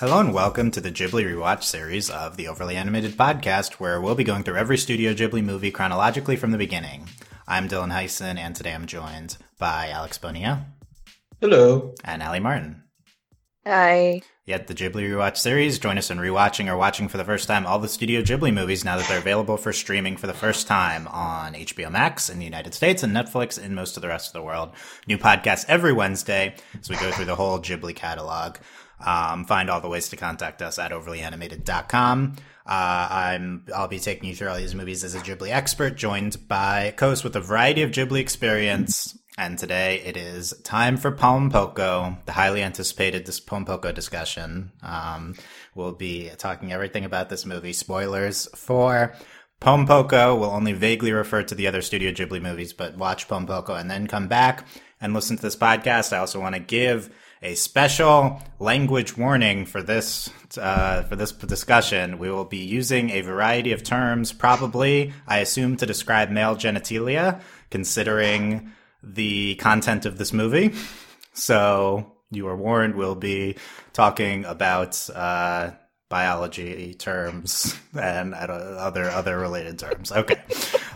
Hello and welcome to the Ghibli Rewatch series of the Overly Animated Podcast, where we'll be going through every Studio Ghibli movie chronologically from the beginning. I'm Dylan Heisen, and today I'm joined by Alex Bonilla. Hello. And Ali Martin. Hi. Yet the Ghibli Rewatch series, join us in rewatching or watching for the first time all the Studio Ghibli movies now that they're available for streaming for the first time on HBO Max in the United States and Netflix in most of the rest of the world. New podcasts every Wednesday as we go through the whole Ghibli catalog. Um, find all the ways to contact us at overlyanimated.com. Uh, I'm, I'll be taking you through all these movies as a Ghibli expert, joined by Coast with a variety of Ghibli experience. And today it is time for Pom Poko, the highly anticipated Pom Poko discussion. Um, we'll be talking everything about this movie. Spoilers for Pom Poko. We'll only vaguely refer to the other Studio Ghibli movies, but watch Pom Poko and then come back and listen to this podcast. I also want to give a special language warning for this uh, for this discussion. We will be using a variety of terms, probably I assume to describe male genitalia, considering the content of this movie. So you are warned. We'll be talking about. Uh, biology terms and other other related terms. Okay.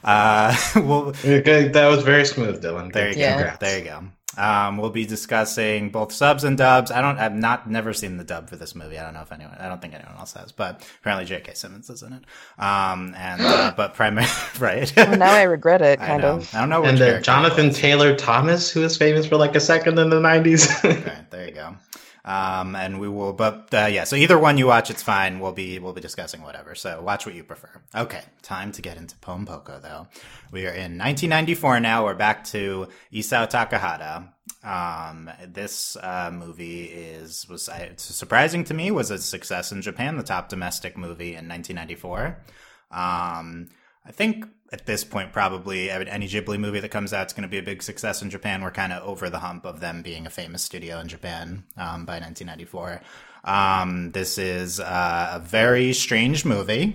Uh, well, okay, that was very smooth, Dylan. There you yeah. go. There you go. Um, we'll be discussing both subs and dubs. I don't, I've not, never seen the dub for this movie. I don't know if anyone, I don't think anyone else has, but apparently J.K. Simmons is in it. Um, and, uh, but primarily, right. well, now I regret it, kind I of. I don't know. And uh, Jonathan Taylor Thomas, who was famous for like a second in the 90s. okay, there you go. Um, and we will, but uh, yeah. So either one you watch, it's fine. We'll be we'll be discussing whatever. So watch what you prefer. Okay, time to get into Pom Poko though. We are in 1994 now. We're back to Isao Takahata. Um, this uh, movie is was uh, surprising to me. Was a success in Japan, the top domestic movie in 1994. Um, I think at this point, probably any Ghibli movie that comes out is going to be a big success in Japan. We're kind of over the hump of them being a famous studio in Japan um, by 1994. Um, this is uh, a very strange movie.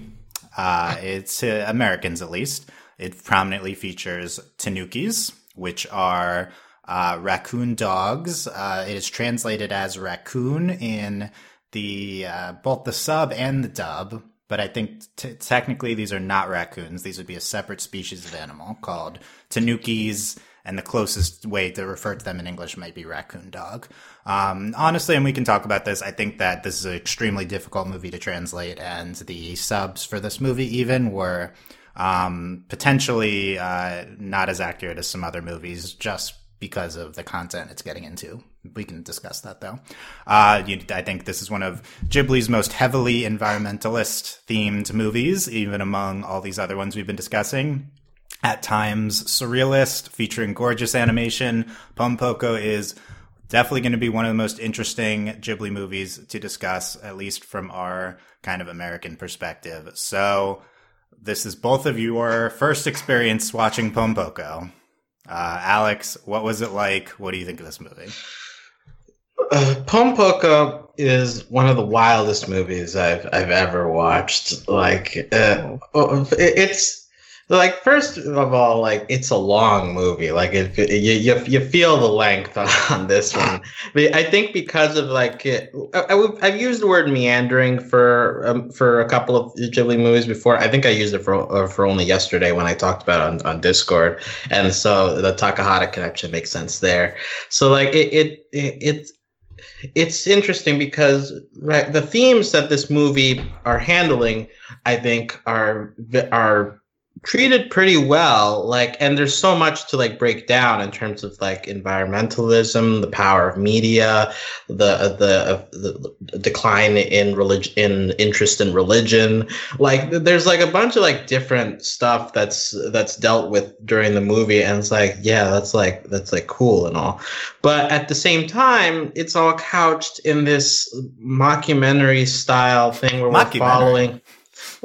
Uh, it's uh, Americans, at least. It prominently features tanukis, which are uh, raccoon dogs. Uh, it is translated as raccoon in the uh, both the sub and the dub but I think t- technically these are not raccoons. These would be a separate species of animal called tanukis, and the closest way to refer to them in English might be raccoon dog. Um, honestly, and we can talk about this, I think that this is an extremely difficult movie to translate, and the subs for this movie even were um, potentially uh, not as accurate as some other movies just because of the content it's getting into. We can discuss that though. Uh, you, I think this is one of Ghibli's most heavily environmentalist themed movies, even among all these other ones we've been discussing. At times surrealist, featuring gorgeous animation. Pom Poko is definitely going to be one of the most interesting Ghibli movies to discuss, at least from our kind of American perspective. So, this is both of your first experience watching Pom Poko. Uh, Alex, what was it like? What do you think of this movie? Pom Poko is one of the wildest movies I've I've ever watched. Like, uh, it's like first of all like it's a long movie. Like if you, you, you feel the length on this one. I think because of like it, I, have used the word meandering for um, for a couple of ghibli movies before. I think i used it for uh, for only yesterday when i talked about it on, on discord. And so the takahata connection makes sense there. So like it it, it it's it's interesting because right, the themes that this movie are handling, I think, are are treated pretty well like and there's so much to like break down in terms of like environmentalism the power of media the the, uh, the decline in religion in interest in religion. Like there's like a bunch of like different stuff that's that's dealt with during the movie and it's like yeah that's like that's like cool and all. But at the same time it's all couched in this mockumentary style thing where we're following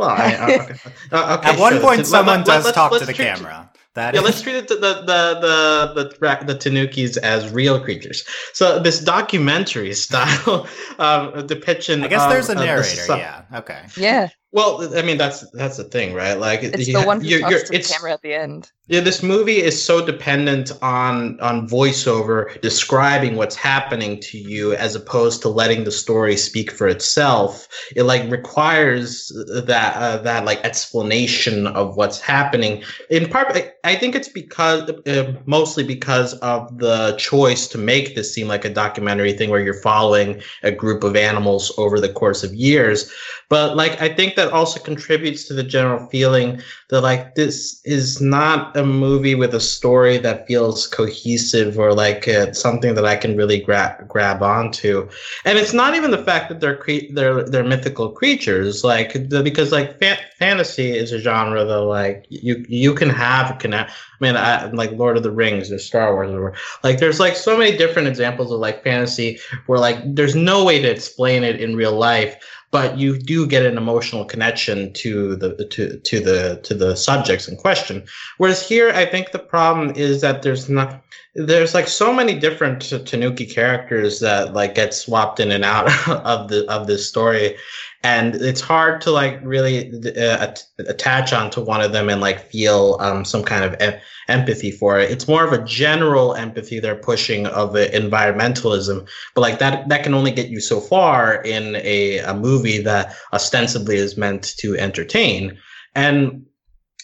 well, I, okay. Uh, okay, At one sure. point, someone let, does let, talk to the camera. That yeah, is... let's treat the the the the the, the tanukis as real creatures. So this documentary style um, depiction. I guess there's a narrator. yeah. Okay. Yeah. Well, I mean that's that's the thing, right? Like it's the one who you're, talks you're, to the camera at the end. Yeah, this movie is so dependent on on voiceover describing what's happening to you as opposed to letting the story speak for itself. It like requires that uh, that like explanation of what's happening. In part, I think it's because uh, mostly because of the choice to make this seem like a documentary thing where you're following a group of animals over the course of years. But like I think that also contributes to the general feeling that like this is not a movie with a story that feels cohesive or like uh, something that I can really grab grab onto. And it's not even the fact that they're cre- they're they're mythical creatures, like the, because like fa- fantasy is a genre that like you you can have connect. I mean, I, like Lord of the Rings or Star Wars or like there's like so many different examples of like fantasy where like there's no way to explain it in real life but you do get an emotional connection to the to to the to the subjects in question. Whereas here, I think the problem is that there's not there's like so many different Tanuki characters that like get swapped in and out of the of this story, and it's hard to like really uh, attach onto one of them and like feel um, some kind of e- empathy for it. It's more of a general empathy they're pushing of the environmentalism, but like that that can only get you so far in a, a movie that ostensibly is meant to entertain. And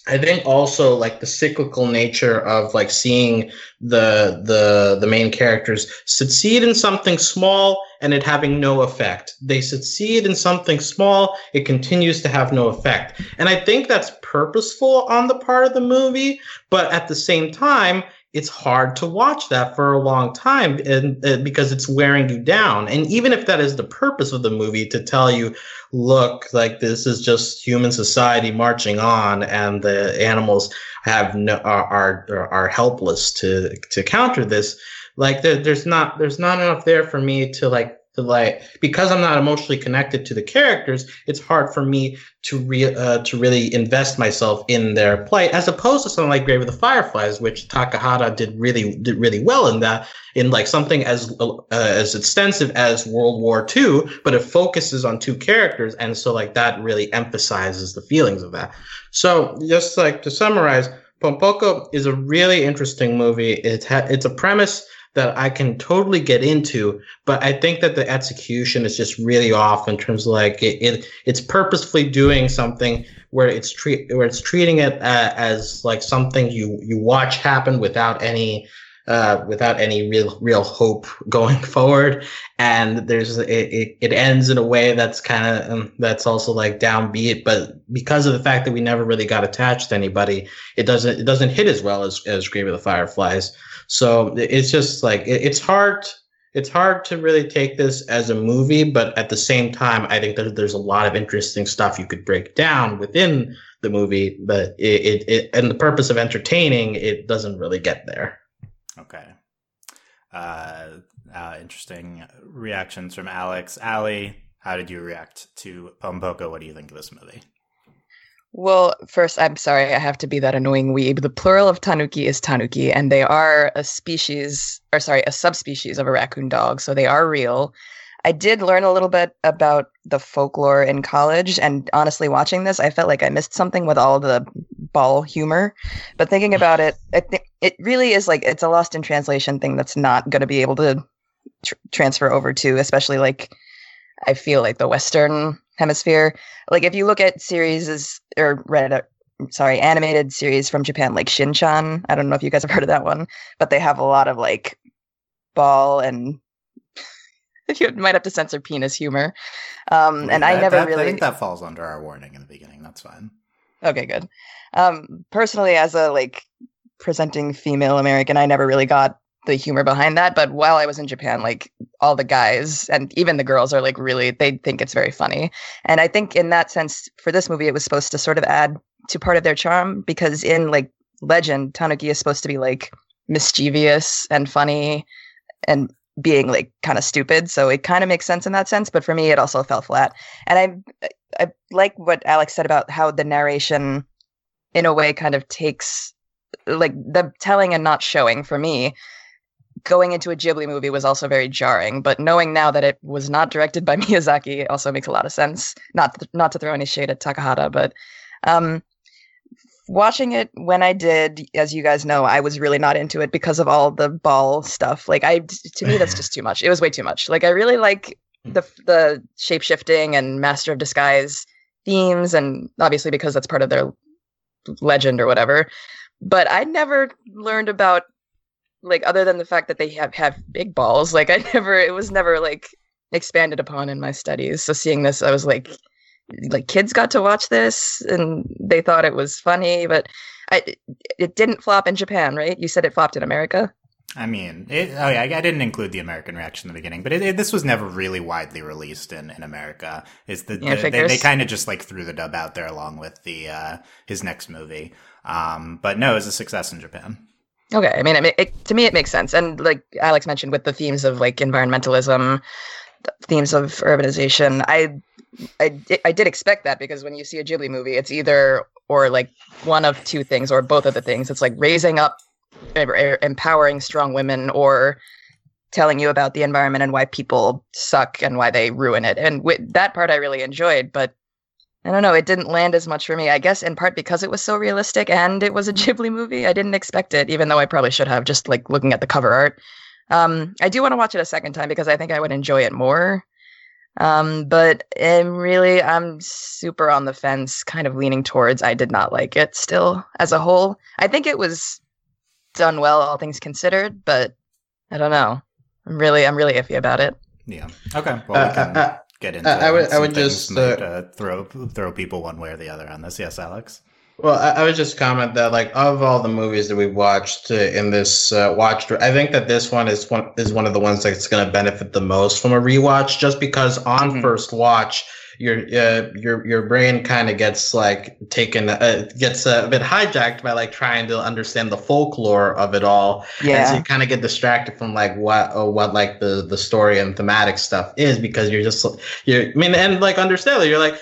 I think also like the cyclical nature of like seeing the the the main characters succeed in something small and it having no effect. They succeed in something small, it continues to have no effect. And I think that's purposeful on the part of the movie, but at the same time, it's hard to watch that for a long time and, uh, because it's wearing you down. And even if that is the purpose of the movie to tell you, look, like this is just human society marching on and the animals have no, are, are, are helpless to, to counter this. Like there, there's not, there's not enough there for me to like to like because I'm not emotionally connected to the characters, it's hard for me to re- uh, to really invest myself in their plight, as opposed to something like Grave of the Fireflies, which Takahata did really did really well in that in like something as uh, as extensive as World War II, but it focuses on two characters, and so like that really emphasizes the feelings of that. So just like to summarize. Pom Poko is a really interesting movie. It ha- it's a premise that I can totally get into, but I think that the execution is just really off in terms of like it, it it's purposefully doing something where it's treat where it's treating it uh, as like something you you watch happen without any uh, without any real real hope going forward. And there's it, it, it ends in a way that's kind of um, that's also like downbeat, but because of the fact that we never really got attached to anybody, it doesn't it doesn't hit as well as as Grave of the Fireflies. So it's just like it, it's hard. It's hard to really take this as a movie, but at the same time, I think that there's a lot of interesting stuff you could break down within the movie. But it, it, it and the purpose of entertaining, it doesn't really get there. Okay. Uh, uh, interesting reactions from Alex. Ali, how did you react to Pom Poko? What do you think of this movie? Well, first, I'm sorry, I have to be that annoying weeb. The plural of tanuki is tanuki, and they are a species, or sorry, a subspecies of a raccoon dog, so they are real. I did learn a little bit about the folklore in college, and honestly, watching this, I felt like I missed something with all the ball humor. But thinking about it, I think it really is like it's a lost in translation thing that's not going to be able to tr- transfer over to, especially like I feel like the Western hemisphere. Like if you look at series or read a sorry animated series from Japan like Shin-chan. I don't know if you guys have heard of that one, but they have a lot of like ball and you might have to censor penis humor. Um, and that, I never that, really. I think that falls under our warning in the beginning. That's fine. Okay, good. Um, personally, as a like presenting female American, I never really got the humor behind that. But while I was in Japan, like all the guys and even the girls are like really, they think it's very funny. And I think in that sense, for this movie, it was supposed to sort of add to part of their charm because in like legend, Tanuki is supposed to be like mischievous and funny and being like kind of stupid. So it kind of makes sense in that sense. But for me, it also fell flat. And I, I like what Alex said about how the narration, in a way, kind of takes like the telling and not showing for me going into a Ghibli movie was also very jarring. But knowing now that it was not directed by Miyazaki also makes a lot of sense. Not th- not to throw any shade at Takahata, but um, watching it when I did, as you guys know, I was really not into it because of all the ball stuff. Like I, to me, that's just too much. It was way too much. Like I really like the the shape shifting and Master of Disguise themes, and obviously because that's part of their legend or whatever. But I never learned about like other than the fact that they have have big balls. Like I never, it was never like expanded upon in my studies. So seeing this, I was like, like kids got to watch this and they thought it was funny, but I, it didn't flop in Japan, right? You said it flopped in America. I mean, it, oh yeah, I, didn't include the American reaction in the beginning, but it, it, this was never really widely released in, in America. Is the, yeah, the they, they kind of just like threw the dub out there along with the uh, his next movie. Um, but no, it was a success in Japan. Okay, I mean, it, it, to me, it makes sense, and like Alex mentioned, with the themes of like environmentalism, themes of urbanization, I, I, I did expect that because when you see a Ghibli movie, it's either or like one of two things or both of the things. It's like raising up, empowering strong women, or telling you about the environment and why people suck and why they ruin it. And that part, I really enjoyed, but I don't know, it didn't land as much for me. I guess in part because it was so realistic and it was a Ghibli movie. I didn't expect it, even though I probably should have just like looking at the cover art. Um, I do want to watch it a second time because I think I would enjoy it more. Um, but I'm really, I'm super on the fence, kind of leaning towards I did not like it still as a whole. I think it was done well, all things considered, but I don't know. I'm really, I'm really iffy about it. Yeah. Okay. Well, we uh, can... uh, uh, get into. I, I would. I would just uh, throw throw people one way or the other on this. Yes, Alex. Well, I, I would just comment that, like, of all the movies that we watched uh, in this uh, watch, I think that this one is one is one of the ones that's going to benefit the most from a rewatch, just because on mm-hmm. first watch your uh, your your brain kind of gets like taken uh, gets a bit hijacked by like trying to understand the folklore of it all. Yeah and so you kind of get distracted from like what uh, what like the the story and thematic stuff is because you're just you're i mean and like understand you're like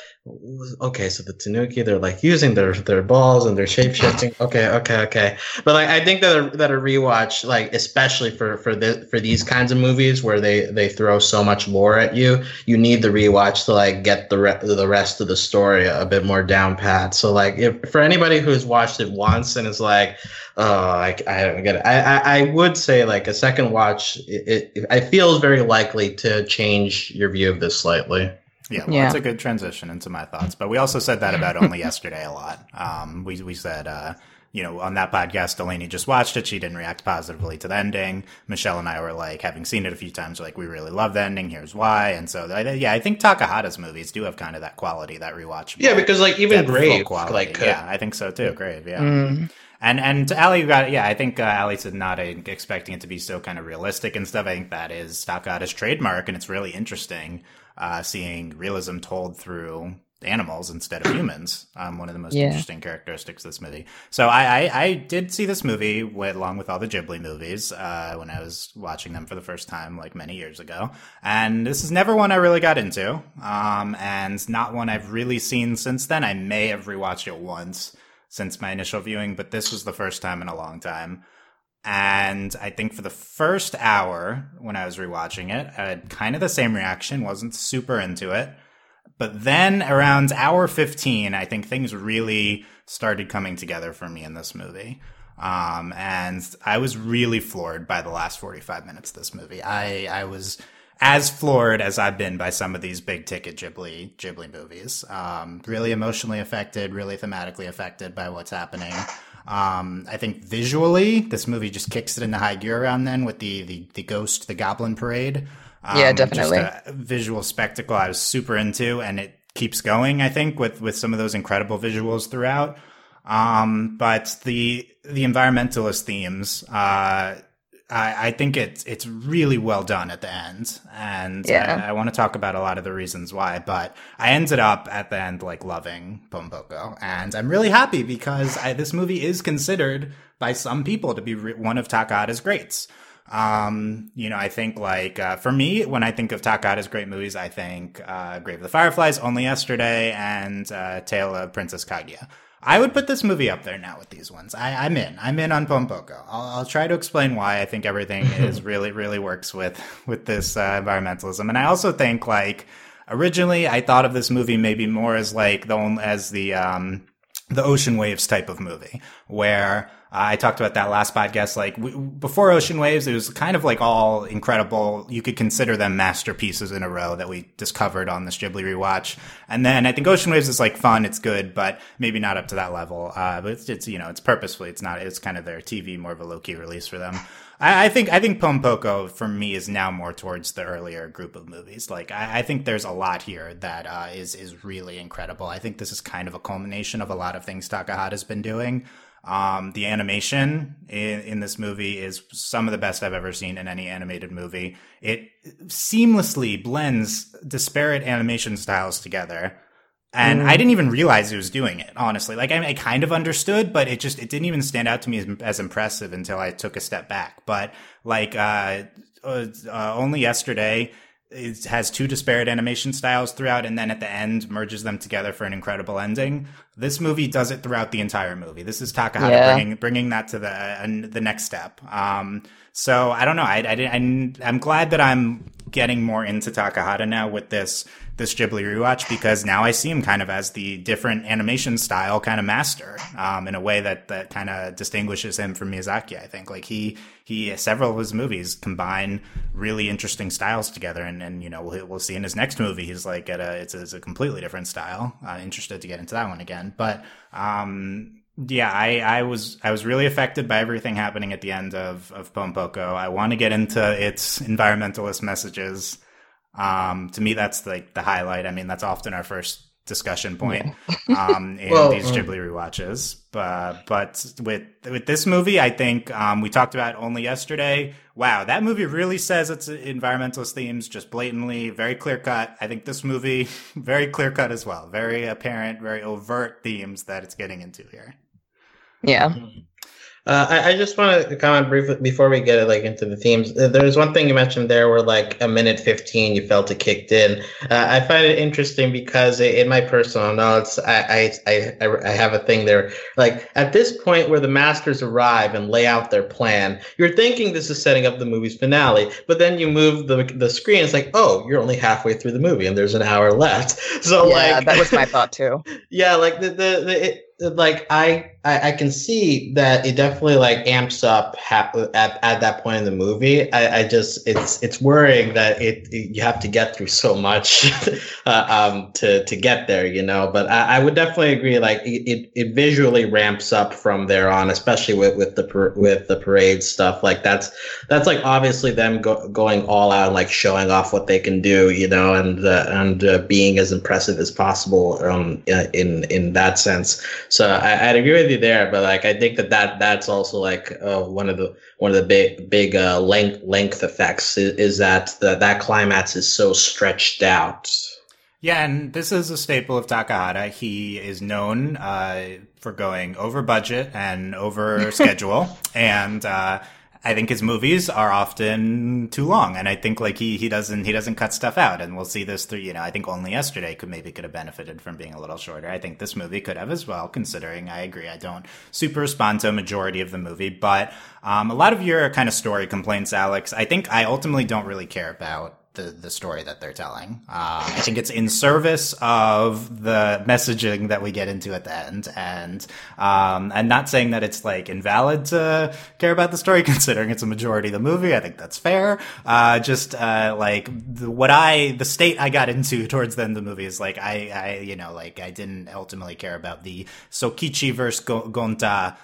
okay, so the Tanuki, they're like using their their balls and they're shape shifting. Okay, okay, okay. But like, I think that a, that a rewatch, like especially for for the for these kinds of movies where they they throw so much lore at you, you need the rewatch to like get the re- the rest of the story a bit more down pat. So like, if for anybody who's watched it once and is like, oh, I, I don't get it, I, I, I would say like a second watch, it, it I feels very likely to change your view of this slightly. Yeah, well, yeah. that's a good transition into my thoughts. But we also said that about only yesterday a lot. Um, we we said, uh, you know, on that podcast, Delaney just watched it. She didn't react positively to the ending. Michelle and I were like, having seen it a few times, like we really love the ending. Here's why. And so, yeah, I think Takahata's movies do have kind of that quality, that rewatch. Yeah, because like even Grave, quality. like yeah, I think so too. Grave, yeah. Mm. And and Ali, you got yeah. I think uh, Ali said not uh, expecting it to be so kind of realistic and stuff. I think that is Takahata's trademark, and it's really interesting uh, seeing realism told through animals instead of humans. Um, one of the most yeah. interesting characteristics of this movie. So I, I, I did see this movie with, along with all the Ghibli movies uh, when I was watching them for the first time, like many years ago. And this is never one I really got into, um, and not one I've really seen since then. I may have rewatched it once since my initial viewing, but this was the first time in a long time. And I think for the first hour when I was rewatching it, I had kind of the same reaction, wasn't super into it. But then around hour 15, I think things really started coming together for me in this movie. Um, and I was really floored by the last 45 minutes of this movie. I, I was as floored as I've been by some of these big ticket Ghibli, Ghibli movies. Um, really emotionally affected, really thematically affected by what's happening. Um, I think visually, this movie just kicks it into high gear around then with the the, the ghost, the goblin parade. Um, yeah, definitely. Just a visual spectacle I was super into, and it keeps going. I think with with some of those incredible visuals throughout. Um, but the the environmentalist themes, uh, I, I, think it's it's really well done at the end, and yeah. I, I want to talk about a lot of the reasons why. But I ended up at the end like loving Pom Poko, and I'm really happy because I, this movie is considered by some people to be re- one of Takahata's greats. Um, you know, I think like uh, for me, when I think of Takahata's great movies, I think uh, Grave of the Fireflies, Only Yesterday, and uh, Tale of Princess Kaguya. I would put this movie up there now with these ones. I, am in. I'm in on Pom Poko. I'll, I'll, try to explain why I think everything is really, really works with with this uh, environmentalism. And I also think like originally I thought of this movie maybe more as like the as the um, the ocean waves type of movie where uh, I talked about that last podcast. Like we, before Ocean Waves, it was kind of like all incredible. You could consider them masterpieces in a row that we discovered on this Ghibli rewatch. And then I think Ocean Waves is like fun. It's good, but maybe not up to that level. Uh, but it's, it's, you know, it's purposefully, it's not, it's kind of their TV, more of a low key release for them. I, I think, I think Pom Poko for me is now more towards the earlier group of movies. Like I, I think there's a lot here that uh, is is really incredible. I think this is kind of a culmination of a lot of things Takahata's been doing. Um, the animation in, in, this movie is some of the best I've ever seen in any animated movie. It seamlessly blends disparate animation styles together. And mm. I didn't even realize it was doing it, honestly. Like, I, I, kind of understood, but it just, it didn't even stand out to me as, as impressive until I took a step back. But, like, uh, uh, uh only yesterday, it has two disparate animation styles throughout and then at the end merges them together for an incredible ending. This movie does it throughout the entire movie. This is Takahata yeah. bringing bringing that to the uh, the next step. Um, so I don't know. I, I, I'm glad that I'm getting more into Takahata now with this this Ghibli rewatch because now I see him kind of as the different animation style kind of master, um, in a way that, that kind of distinguishes him from Miyazaki. I think like he, he, several of his movies combine really interesting styles together. And, and, you know, we'll, we'll see in his next movie, he's like at a, it's a, it's a completely different style. Uh, interested to get into that one again. But, um, yeah, I, I was I was really affected by everything happening at the end of of Pom Poko. I want to get into its environmentalist messages. Um, to me, that's like the highlight. I mean, that's often our first discussion point yeah. um, in well, these Ghibli rewatches. But but with with this movie, I think um, we talked about only yesterday. Wow, that movie really says it's environmentalist themes, just blatantly, very clear cut. I think this movie very clear cut as well, very apparent, very overt themes that it's getting into here. Yeah. Uh, I, I, just want to comment briefly before we get like into the themes. Uh, there's one thing you mentioned there where like a minute 15 you felt it kicked in. Uh, I find it interesting because in my personal notes, I, I, I, I have a thing there. Like at this point where the masters arrive and lay out their plan, you're thinking this is setting up the movie's finale, but then you move the the screen. It's like, oh, you're only halfway through the movie and there's an hour left. So yeah, like that was my thought too. yeah, like the the, the it, like I, I, I can see that it definitely like amps up ha- at, at that point in the movie. I, I just it's it's worrying that it, it you have to get through so much uh, um to to get there, you know. But I, I would definitely agree. Like it, it visually ramps up from there on, especially with with the par- with the parade stuff. Like that's that's like obviously them go- going all out and like showing off what they can do, you know, and uh, and uh, being as impressive as possible um in in that sense. So I, would agree with you there, but like I think that, that that's also like uh, one of the one of the big big uh, length length effects is, is that the, that climax is so stretched out. Yeah, and this is a staple of Takahata. He is known uh, for going over budget and over schedule, and uh, I think his movies are often too long, and I think like he he doesn't he doesn't cut stuff out, and we'll see this through. You know, I think only yesterday could maybe could have benefited from being a little shorter. I think this movie could have as well, considering I agree. I don't super respond to a majority of the movie, but um, a lot of your kind of story complaints, Alex. I think I ultimately don't really care about the the story that they're telling. Uh, I think it's in service of the messaging that we get into at the end, and um, and not saying that it's like invalid to care about the story, considering it's a majority of the movie. I think that's fair. Uh, just uh, like the, what I the state I got into towards the end of the movie is like I I you know like I didn't ultimately care about the Sokichi versus Gonta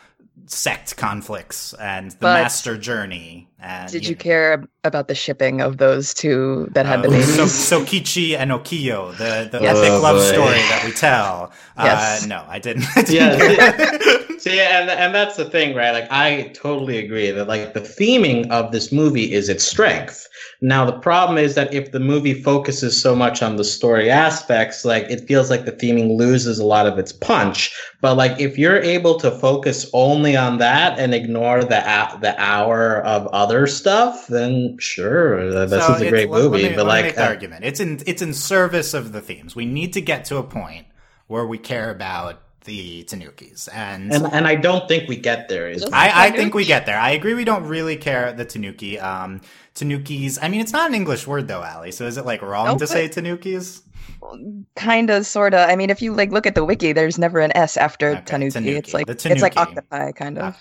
sect conflicts and the but master journey. And, did you, you care about the shipping of those two that had uh, the names? So, so Kichi and Okiyo, the, the yes. epic oh, love boy. story that we tell. Uh, yes. Uh, no, I didn't. I didn't yeah. See, and and that's the thing, right? Like, I totally agree that like the theming of this movie is its strength. Now, the problem is that if the movie focuses so much on the story aspects, like it feels like the theming loses a lot of its punch. But like if you're able to focus only on that and ignore the the hour of other stuff, then sure, this so is a great movie. Me, but like, uh, argument, it's in it's in service of the themes. We need to get to a point where we care about the Tanukis, and and and I don't think we get there. Is I, I think we get there. I agree. We don't really care the Tanuki. Um, Tanukis. I mean, it's not an English word though, Ali. So is it like wrong Nope. to say Tanukis? kind of, sort of. I mean, if you like look at the wiki, there's never an S after Okay, tanuki. tanuki. It's like The it's like tanuki. octopi, kind of.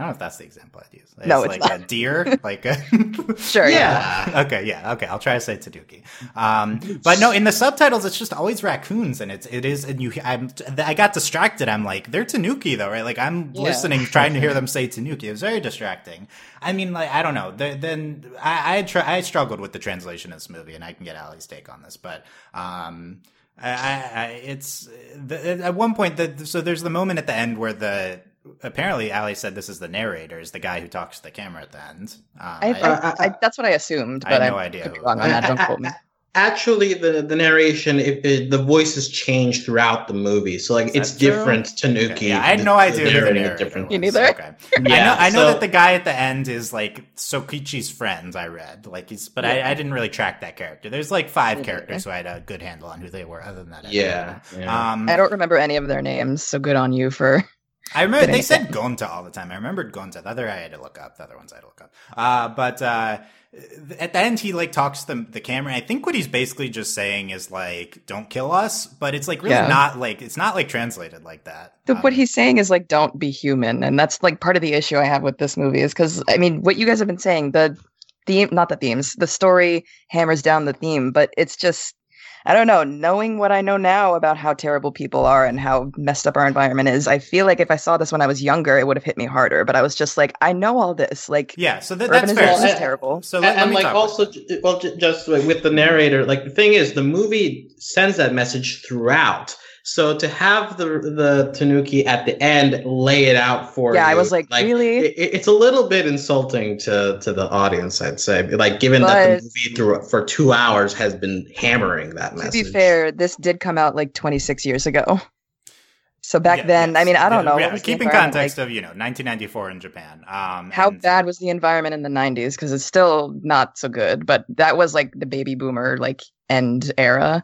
I don't know if that's the example I'd use. No, it's like not. a deer. like a Sure, yeah. yeah. okay, yeah, okay. I'll try to say Tanuki. Um, but no, in the subtitles, it's just always raccoons, and it's it is. And you, I'm, I got distracted. I'm like, they're Tanuki though, right? Like I'm Yeah. listening, trying to hear them say Tanuki. It was very distracting. I mean, like I don't know. The, then I I, try, I struggled with the translation of this movie, and I can get Ali's take on this, but um. I, I, I it's the, at one point that so there's the moment at the end where the apparently Ali said this is the narrator is the guy who talks to the camera at the end. Um, I, I- I, I- I, that's what I assumed, but I but had no I idea could be wrong on that. Don't quote me. Actually, the the narration, it, it, the voices change throughout the movie, so like it's true? different. Tanuki. Okay, Yeah, I had no idea the narrating narrator different. You neither? Okay. I know. Yeah, I know so- that the guy at the end is like Sokichi's friend. I read like he's, but I, I didn't really track that character. There's like five Me characters, so I had a good handle on who they were. Other than that, I Yeah, yeah. Um, I don't remember any of their names, so good on you for. I remember they said. Gonta all the time. I remembered Gonta. The other I had to look up. The other ones I had to look up. Uh, but uh, at the end, he like talks to the, the camera. I think what he's basically just saying is like, "Don't kill us," but it's like really Yeah. not like it's not like translated like that. The, Um, what he's saying is like, don't be human, and that's like part of the issue I have with this movie is because I mean, what you guys have been saying, the theme, not the themes, the story hammers down the theme, but it's just, I don't know, knowing what I know now about how terrible people are and how messed up our environment is, I feel like if I saw this when I was younger, it would have hit me harder. But I was just like, I know all this, like, yeah. So that, that's fair. urbanization is So- terrible. So let, and let and, like also, well, just like, with the narrator, like the thing is, the movie sends that message throughout. So to have the the Tanuki at the end lay it out for Yeah, I was like, really? it, it's a little bit insulting to to the audience, I'd say. Like, given that the movie through for two hours has been hammering that to message. To be fair, this did come out like 26 years ago. So back Yeah, then, I mean, I don't Yeah, know. Yeah, what was the keep in context like? of you know 1994 in Japan. Um, how and- bad was the environment in the 90s because it's still not so good but that was like the baby boomer like end era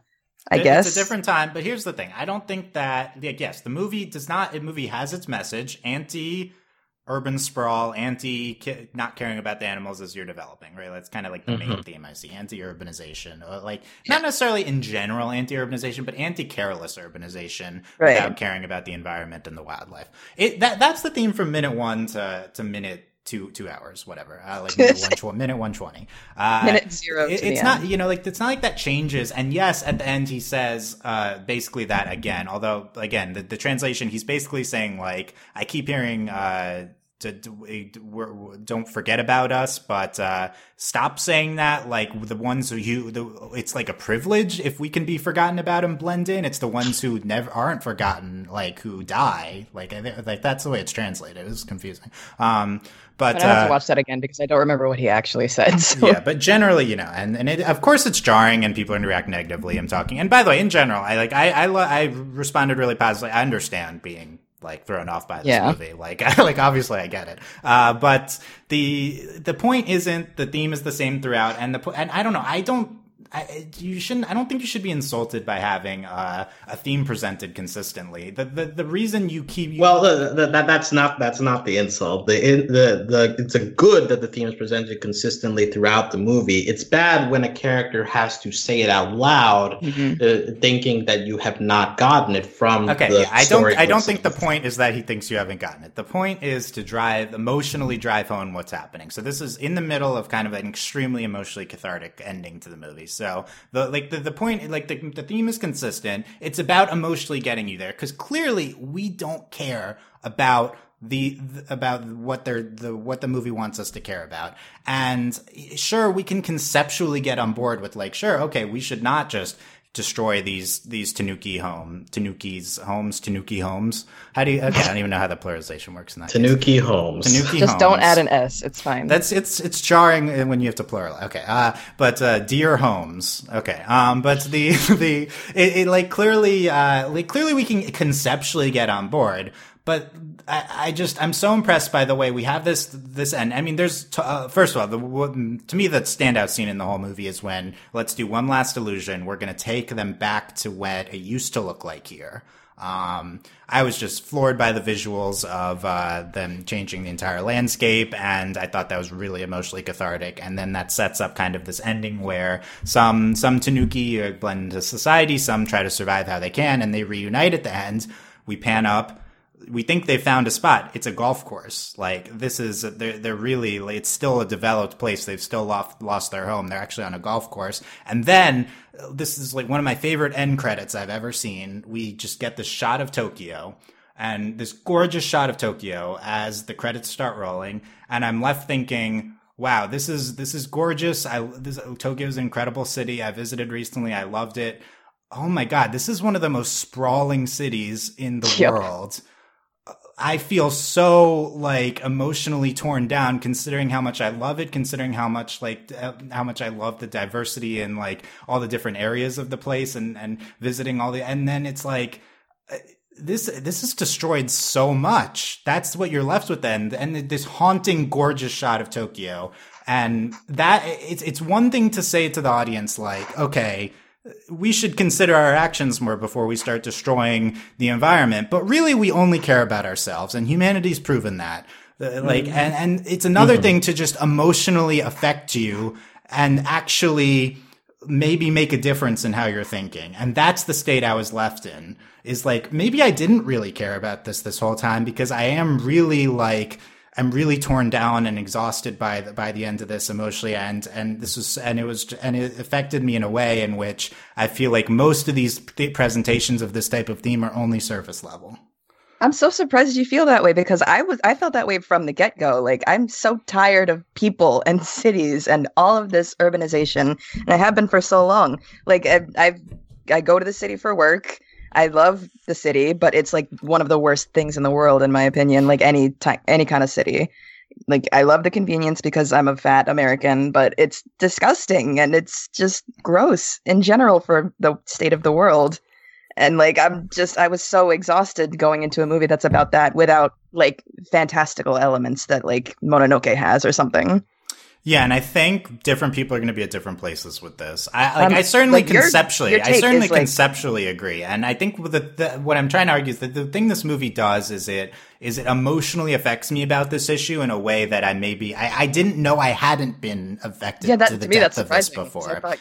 i It- guess it's a different time. But here's the thing: I don't think that like, yes, the movie does not. The movie has its message: anti urban sprawl, anti not caring about the animals as you're developing. Right? That's kind of like the main Mhm. theme I see: anti urbanization, or like not necessarily in general anti urbanization, but anti careless urbanization Right. without caring about the environment and the wildlife. It that that's the theme from minute one to to minute. Two two hours, whatever. Uh, like minute one tw- minute one twenty. Uh, minute zero it- it's not end. you know like it's not like that changes and yes at the end he says uh basically that again although again the, the translation he's basically saying like i keep hearing uh to, to don't forget about us but uh stop saying that like the ones who you the, it's like a privilege if we can be forgotten about and blend in it's the ones who never aren't forgotten like who die like I like that's the way it's translated it was confusing um but, but i have uh, to watch that again because i don't remember what he actually said so yeah, but generally, you know, and, and it, of course it's jarring and people are going to react negatively. I'm talking. And by the way, in general, I like, I, I, lo- I responded really positively. I understand being like thrown off by this Yeah. movie. Like, like obviously I get it. Uh, but the, the point isn't the theme is the same throughout. And the, and I don't know, I don't, I, you shouldn't. I don't think you should be insulted by having uh, a theme presented consistently. The, the the reason you keep Well, the, the, that that's not that's not the insult. The in, the the it's a good that the theme is presented consistently throughout the movie. It's bad when a character has to say it out loud, Mhm. uh, thinking that you have not gotten it from. Okay, the yeah, I don't. story I don't think the point is that he thinks you haven't gotten it. The point is to drive emotionally drive home what's happening. So this is in the middle of kind of an extremely emotionally cathartic ending to the movie. So the like the, the point like the the theme is consistent. It's about emotionally getting you there because clearly we don't care about the, the about what they're the what the movie wants us to care about. And sure, we can conceptually get on board with like, sure, okay, we should not just destroy these these Tanuki home Tanuki's homes Tanuki homes. How do you? Okay, I don't even know how the pluralization works in that. case. Tanuki homes. Tanuki just don't add an s it's fine That's it's it's jarring when you have to plural. Okay, uh, but uh, deer homes. Okay, um, but the the it, it like clearly uh, like clearly we can conceptually get on board. But I, I just I'm so impressed by the way we have this this end. I mean, there's uh, first of all the to me the standout scene in the whole movie is when let's do one last illusion. We're gonna take them back to what it used to look like here. Um, I was just floored by the visuals of uh, them changing the entire landscape, and I thought that was really emotionally cathartic. And then that sets up kind of this ending where some some Tanuki blend into society, some try to survive how they can, and they reunite at the end. We pan up we think they found a spot. It's a golf course. Like this is they're they're really it's still a developed place. They've still lost lost their home. They're actually on a golf course. And then this is like one of my favorite end credits I've ever seen. We just get this shot of Tokyo and this gorgeous shot of Tokyo as the credits start rolling and I'm left thinking Wow, this is this is gorgeous. I this Tokyo's an incredible city. I visited recently. I loved it. Oh my god, this is one of the most sprawling cities in the yep. world I feel so like emotionally torn down considering how much I love it, considering how much like uh, how much I love the diversity and like all the different areas of the place and and visiting all the and then it's like uh, this this is destroyed so much. That's what you're left with then and this haunting gorgeous shot of Tokyo and that it's it's one thing to say to the audience like okay we should consider our actions more before we start destroying the environment. But really, we only care about ourselves, and humanity's proven that. Uh, like, mm-hmm. and, and it's another mm-hmm. thing to just emotionally affect you and actually maybe make a difference in how you're thinking. And that's the state I was left in is like, maybe I didn't really care about this this whole time because I am really like, I'm really torn down and exhausted by the, by the end of this emotionally, and and this was and it was and it affected me in a way in which I feel like most of these presentations of this type of theme are only surface level. I'm so surprised you feel that way because I was I felt that way from the get go. Like I'm so tired of people and cities and all of this urbanization, and I have been for so long. Like I, I've I go to the city for work. I love the city, but it's like one of the worst things in the world, in my opinion. Like any time, any kind of city. Like I love the convenience because I'm a fat American, but it's disgusting and it's just gross in general for the state of the world. And like I'm just, I was so exhausted going into a movie that's about that without like fantastical elements that like Mononoke has or something. Yeah, and I think different people are going to be at different places with this. I like, um, I certainly like conceptually, your, your I certainly conceptually like, agree, and I think the, the, what I'm trying to argue is that the thing this movie does is it is it emotionally affects me about this issue in a way that I maybe I, I didn't know I hadn't been affected yeah, that, to the to me, depth of this before. I,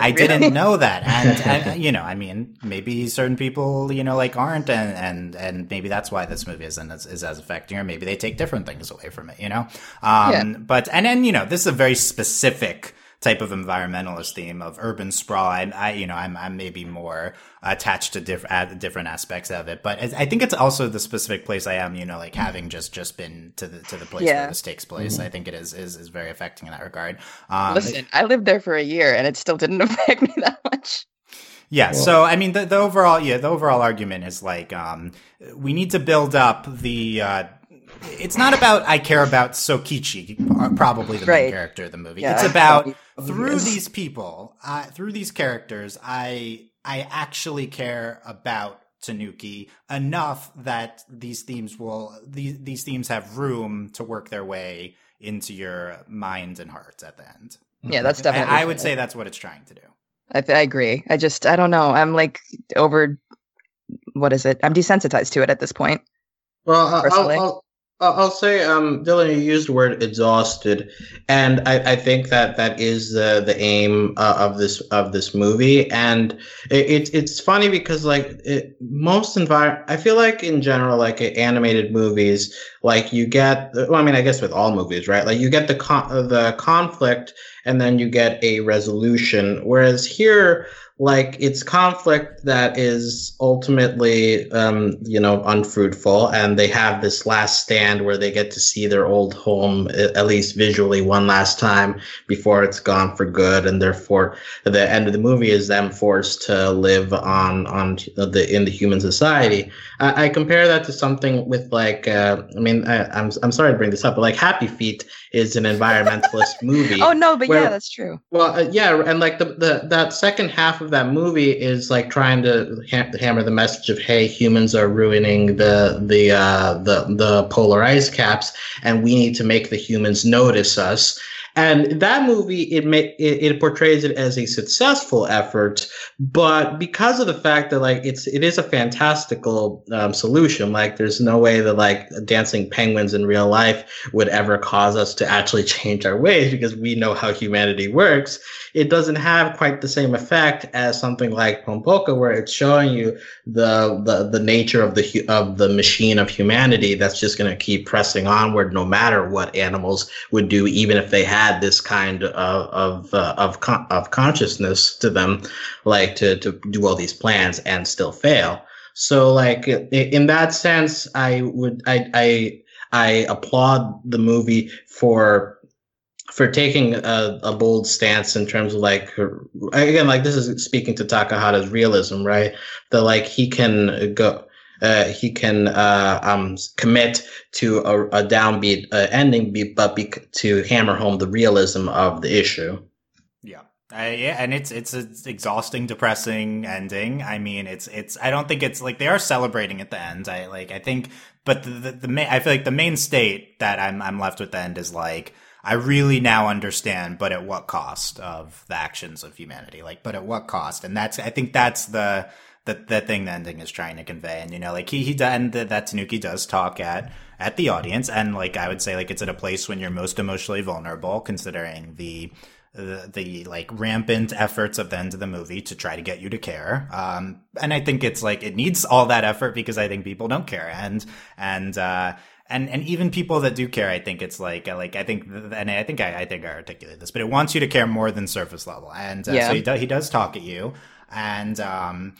I didn't know that, and, and, you know, I mean, maybe certain people you know like aren't, and and and maybe that's why this movie isn't as, is as affecting, or maybe they take different things away from it, you know. Um, yeah. But and then you know, this is a very specific type of environmentalist theme of urban sprawl. I, I you know, I'm, I'm maybe more attached to different different aspects of it, but I think it's also the specific place I am. You know, like having just just been to the to the place yeah. where this takes place. Mm-hmm. I think it is is is very affecting in that regard. Um, Listen, I lived there for a year, and it still didn't affect me that much. Yeah. Well, so I mean, the, the overall yeah the overall argument is like um, we need to build up the. Uh, it's not about I care about Sokichi, probably the right. main character of the movie. Yeah, it's about through these people, uh, through these characters, I I actually care about Tanuki enough that these themes will these these themes have room to work their way into your minds and hearts at the end. Yeah, that's definitely. I, I would say that's what it's trying to do. I, I agree. I just I don't know. I'm like over. What is it? I'm desensitized to it at this point. Well, I'll, I'll, I'll say, um, Dylan, you used the word exhausted, and I, I think that that is the the aim uh, of this of this movie. And it, it's funny because like it, most environment, I feel like in general, like animated movies, like you get, well, I mean, I guess with all movies, right? Like you get the con- the conflict, and then you get a resolution. Whereas here, like it's conflict that is ultimately um, you know unfruitful and they have this last stand where they get to see their old home at least visually one last time before it's gone for good and therefore the end of the movie is them forced to live on on the in the human society. I, I compare that to something with like uh, i mean I, am I'm, I'm sorry to bring this up but like happy feet is an environmentalist movie oh no but where, yeah that's true. Well uh, yeah and like the, the that second half of that movie is like trying to ha- hammer the message of hey humans are ruining the the uh, the the polar ice caps and we need to make the humans notice us and that movie it, may, it it portrays it as a successful effort, but because of the fact that like it's it is a fantastical um, solution. Like there's no way that like dancing penguins in real life would ever cause us to actually change our ways because we know how humanity works. It doesn't have quite the same effect as something like Pom Poko, where it's showing you the the the nature of the of the machine of humanity that's just going to keep pressing onward no matter what animals would do, even if they had this kind of of uh, of, con- of consciousness to them, like to to do all these plans and still fail. So, like in that sense, I would I I I applaud the movie for for taking a, a, bold stance in terms of like again like this is speaking to takahata's realism right that like he can go uh, he can uh, um, commit to a, a downbeat uh, ending but be, to hammer home the realism of the issue yeah yeah, and it's it's an exhausting, depressing ending. I mean, it's it's. I don't think it's like they are celebrating at the end. I like. I think, but the the, the main. I feel like the main state that I'm I'm left with the end is like I really now understand, but at what cost of the actions of humanity? Like, but at what cost? And that's, I think that's the, the, the thing the ending is trying to convey. And, you know, like he, he, and that, that Tanuki does talk at, at the audience. And like, I would say, like, it's at a place when you're most emotionally vulnerable, considering the, the, the like rampant efforts of the end of the movie to try to get you to care. Um, and I think it's like, it needs all that effort because I think people don't care. And, and, uh, and and even people that do care, I think it's like like I think and I think I, I think I articulated this, but it wants you to care more than surface level, and uh, yeah. so he does he does talk at you, and um,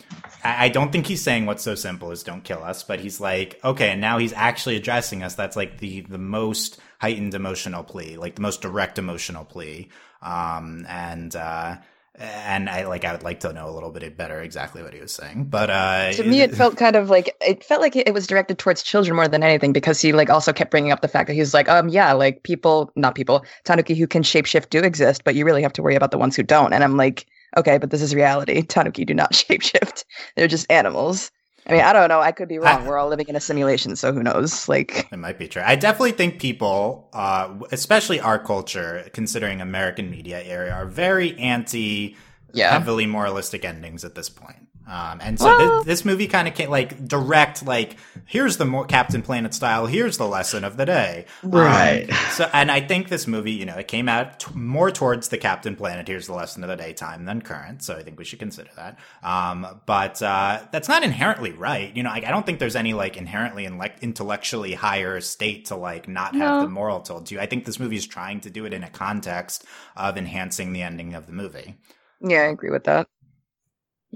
I, I don't think he's saying what's so simple as don't kill us, but he's like okay, and now he's actually addressing us. That's like the the most heightened emotional plea, like the most direct emotional plea, um, and. Uh, and I like I would like to know a little bit better exactly what he was saying. But uh, to me, it felt kind of like it felt like it was directed towards children more than anything because he like also kept bringing up the fact that he was like, um, yeah, like people, not people, Tanuki who can shapeshift do exist, but you really have to worry about the ones who don't. And I'm like, okay, but this is reality. Tanuki do not shapeshift; they're just animals. I mean, I don't know. I could be wrong. We're all living in a simulation, so who knows? Like, it might be true. I definitely think people, uh, especially our culture, considering American media area, are very anti yeah. heavily moralistic endings at this point. Um, and so well, this, this, movie kind of came like direct, like here's the more Captain Planet style. Here's the lesson of the day, right? Um, so, and I think this movie, you know, it came out t- more towards the Captain Planet. Here's the lesson of the day time than current. So I think we should consider that. Um, but uh, that's not inherently right. You know, I don't think there's any like inherently in, like, intellectually higher state to like not no. have the moral told to you. I think this movie is trying to do it in a context of enhancing the ending of the movie. Yeah, I agree with that.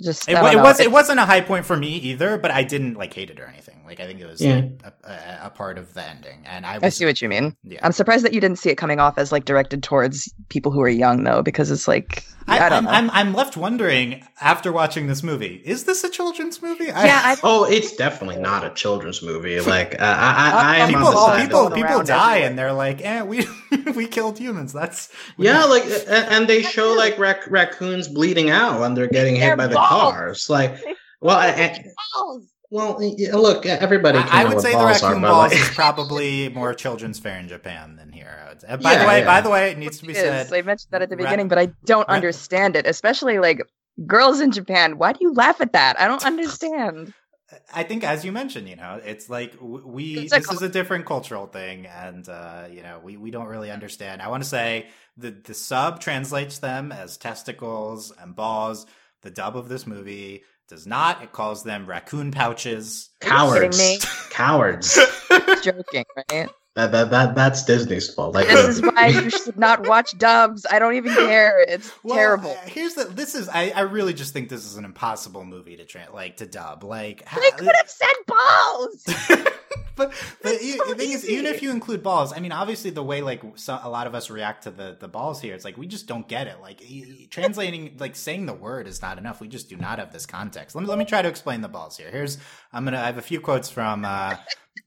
Just it, it was it wasn't a high point for me either, but I didn't like hate it or anything. Like I think it was yeah. like, a, a, part of the ending, and I was, I see what you mean. Yeah. I'm surprised that you didn't see it coming off as like directed towards people who are young though, because it's like I, I don't I'm, know. I'm, I'm left wondering after watching this movie, is this a children's movie? I, yeah. I, oh, it's definitely not a children's movie. Like uh, I, I, I people, oh, people, people die, and they're like, "Eh, we we killed humans." That's yeah, like and they show like rac- raccoons bleeding out when they're getting hit by the cars. Like, well, I, well, look, everybody. I would say the raccoon balls is probably more children's fare in Japan than here. By yeah, the way, yeah. by the way, it needs to be it said. I mentioned that at the beginning, but I don't understand it, especially like girls in Japan. Why do you laugh at that? I don't understand. I think, as you mentioned, you know, it's like we. this is a different cultural thing, and uh, you know, we we don't really understand. I want to say the the sub translates them as testicles and balls. The dub of this movie does not. It calls them raccoon pouches. Cowards. Cowards. joking, right? That, that that that's Disney's fault. Like this is why you should not watch dubs. I don't even care. It's well, terrible. Uh, here's the. This is. I, I really just think this is an impossible movie to tra- like to dub. Like they could have said balls. but the, so the thing easy. is, even if you include balls, I mean, obviously the way like so, a lot of us react to the the balls here, it's like we just don't get it. Like translating, like saying the word is not enough. We just do not have this context. Let me let me try to explain the balls here. Here's I'm gonna. I have a few quotes from. uh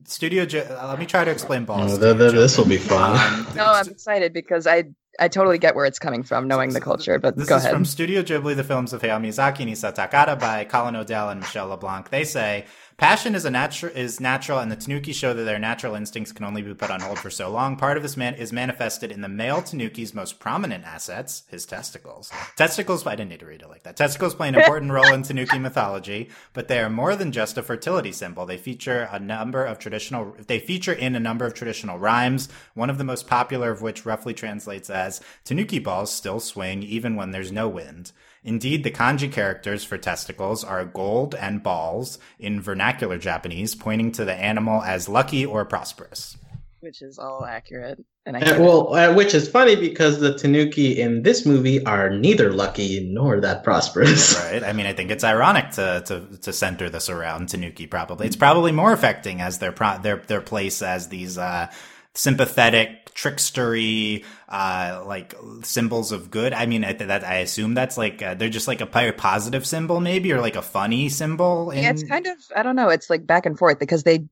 Studio. uh, let me try to explain balls. Oh, this will be fun. Um, no, I'm excited because I I totally get where it's coming from, knowing the culture. But this go is ahead. from Studio Ghibli, the films of Hayao Miyazaki and Isao Takahata by Colin Odell and Michelle LeBlanc. They say Passion is a natural is natural, and the Tanuki show that their natural instincts can only be put on hold for so long. Part of this man is manifested in the male Tanuki's most prominent assets, his testicles. Testicles, I didn't need to read it like that. Testicles play an important role in Tanuki mythology, but they are more than just a fertility symbol. They feature a number of traditional. They feature in a number of traditional rhymes. One of the most popular of which roughly translates as "Tanuki balls still swing even when there's no wind." Indeed, the kanji characters for testicles are gold and balls in vernacular Japanese, pointing to the animal as lucky or prosperous. Which is all accurate. And I Uh, well, uh, which is funny because the Tanuki in this movie are neither lucky nor that prosperous. Right. I mean, I think it's ironic to, to, to center this around Tanuki. Probably, it's probably more affecting as their pro- their their place as these uh, sympathetic, trickstery, uh, like symbols of good. I mean, I, that I assume that's like uh, they're just like a positive symbol, maybe, or like a funny symbol. In... Yeah, it's kind of I don't know. It's like back and forth because they,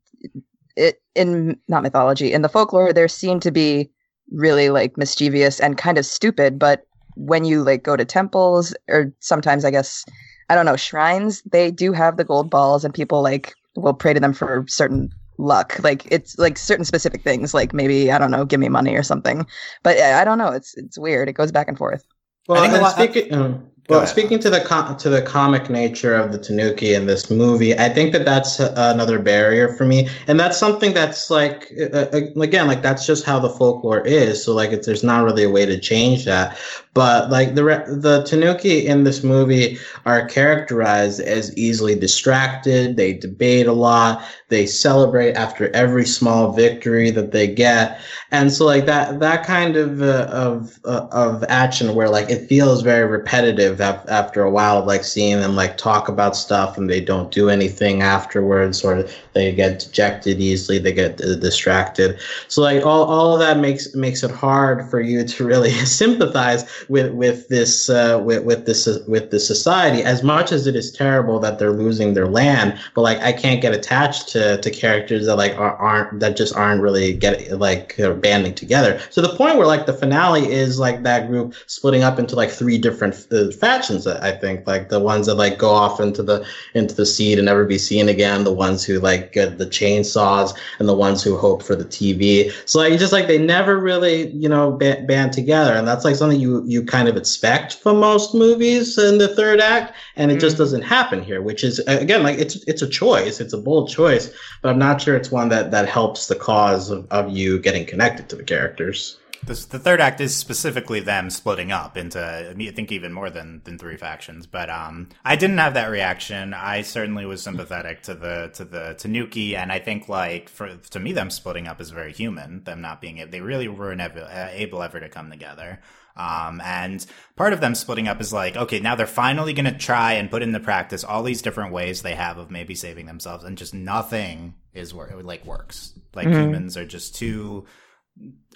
it in not mythology in the folklore, they're seen to be really like mischievous and kind of stupid. But when you like go to temples or sometimes I guess I don't know shrines, they do have the gold balls and people like will pray to them for certain luck. Like it's like certain specific things, like maybe I don't know, give me money or something. But I don't know. It's it's weird. It goes back and forth. Well, I think lot- speaking, um, well, speaking to the com- to the comic nature of the Tanuki in this movie, I think that that's uh, another barrier for me, and that's something that's like uh, uh, again, like that's just how the folklore is. So like, it's, there's not really a way to change that. But like the the Tanuki in this movie are characterized as easily distracted. They debate a lot. They celebrate after every small victory that they get, and so like that that kind of uh, of uh, of action where like it feels very repetitive af- after a while of like seeing them like talk about stuff and they don't do anything afterwards or they get dejected easily they get uh, distracted so like all, all of that makes makes it hard for you to really sympathize with with this uh, with with this uh, with this society as much as it is terrible that they're losing their land but like I can't get attached to to characters that like are, aren't that just aren't really getting like uh, banding together. So the point where like the finale is like that group splitting up into like three different uh, factions I think like the ones that like go off into the into the sea to never be seen again the ones who like get the chainsaws and the ones who hope for the TV so like just like they never really you know ba- band together and that's like something you you kind of expect from most movies in the third act and it just Mm. doesn't happen here which is again like it's it's a choice it's a bold choice but I'm not sure it's one that that helps the cause of, of you getting connected to the characters. This, the third act is specifically them splitting up into, I think, even more than, than three factions. But um, I didn't have that reaction. I certainly was sympathetic to the to the Tanuki, and I think like for to me, them splitting up is very human. Them not being able, they really were never uh, able ever to come together. Um, and part of them splitting up is like, okay, now they're finally going to try and put into practice all these different ways they have of maybe saving themselves, and just nothing is wor- like works. Like Mhm. humans are just too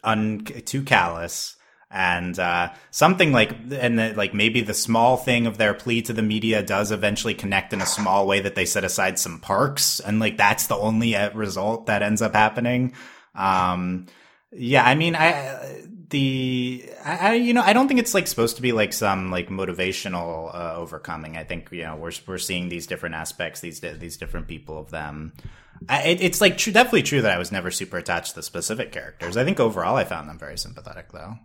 un too callous and uh, something like and the, like maybe the small thing of their plea to the media does eventually connect in a small way that they set aside some parks and like that's the only result that ends up happening um yeah i mean i the I, I you know i don't think it's like supposed to be like some like motivational uh, overcoming i think you know we're we're seeing these different aspects these these different people of them I, it, it's like true, definitely true that I was never super attached to the specific characters. I think overall I found them very sympathetic, though.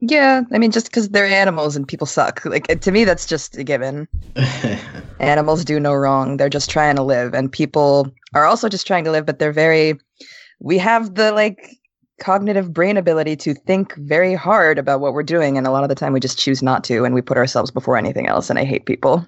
Yeah, I mean, just because they're animals and people suck. Like to me, that's just a given. Animals do no wrong. They're just trying to live, and people are also just trying to live. But they're very. We have the like cognitive brain ability to think very hard about what we're doing, and a lot of the time we just choose not to, and we put ourselves before anything else. And I hate people.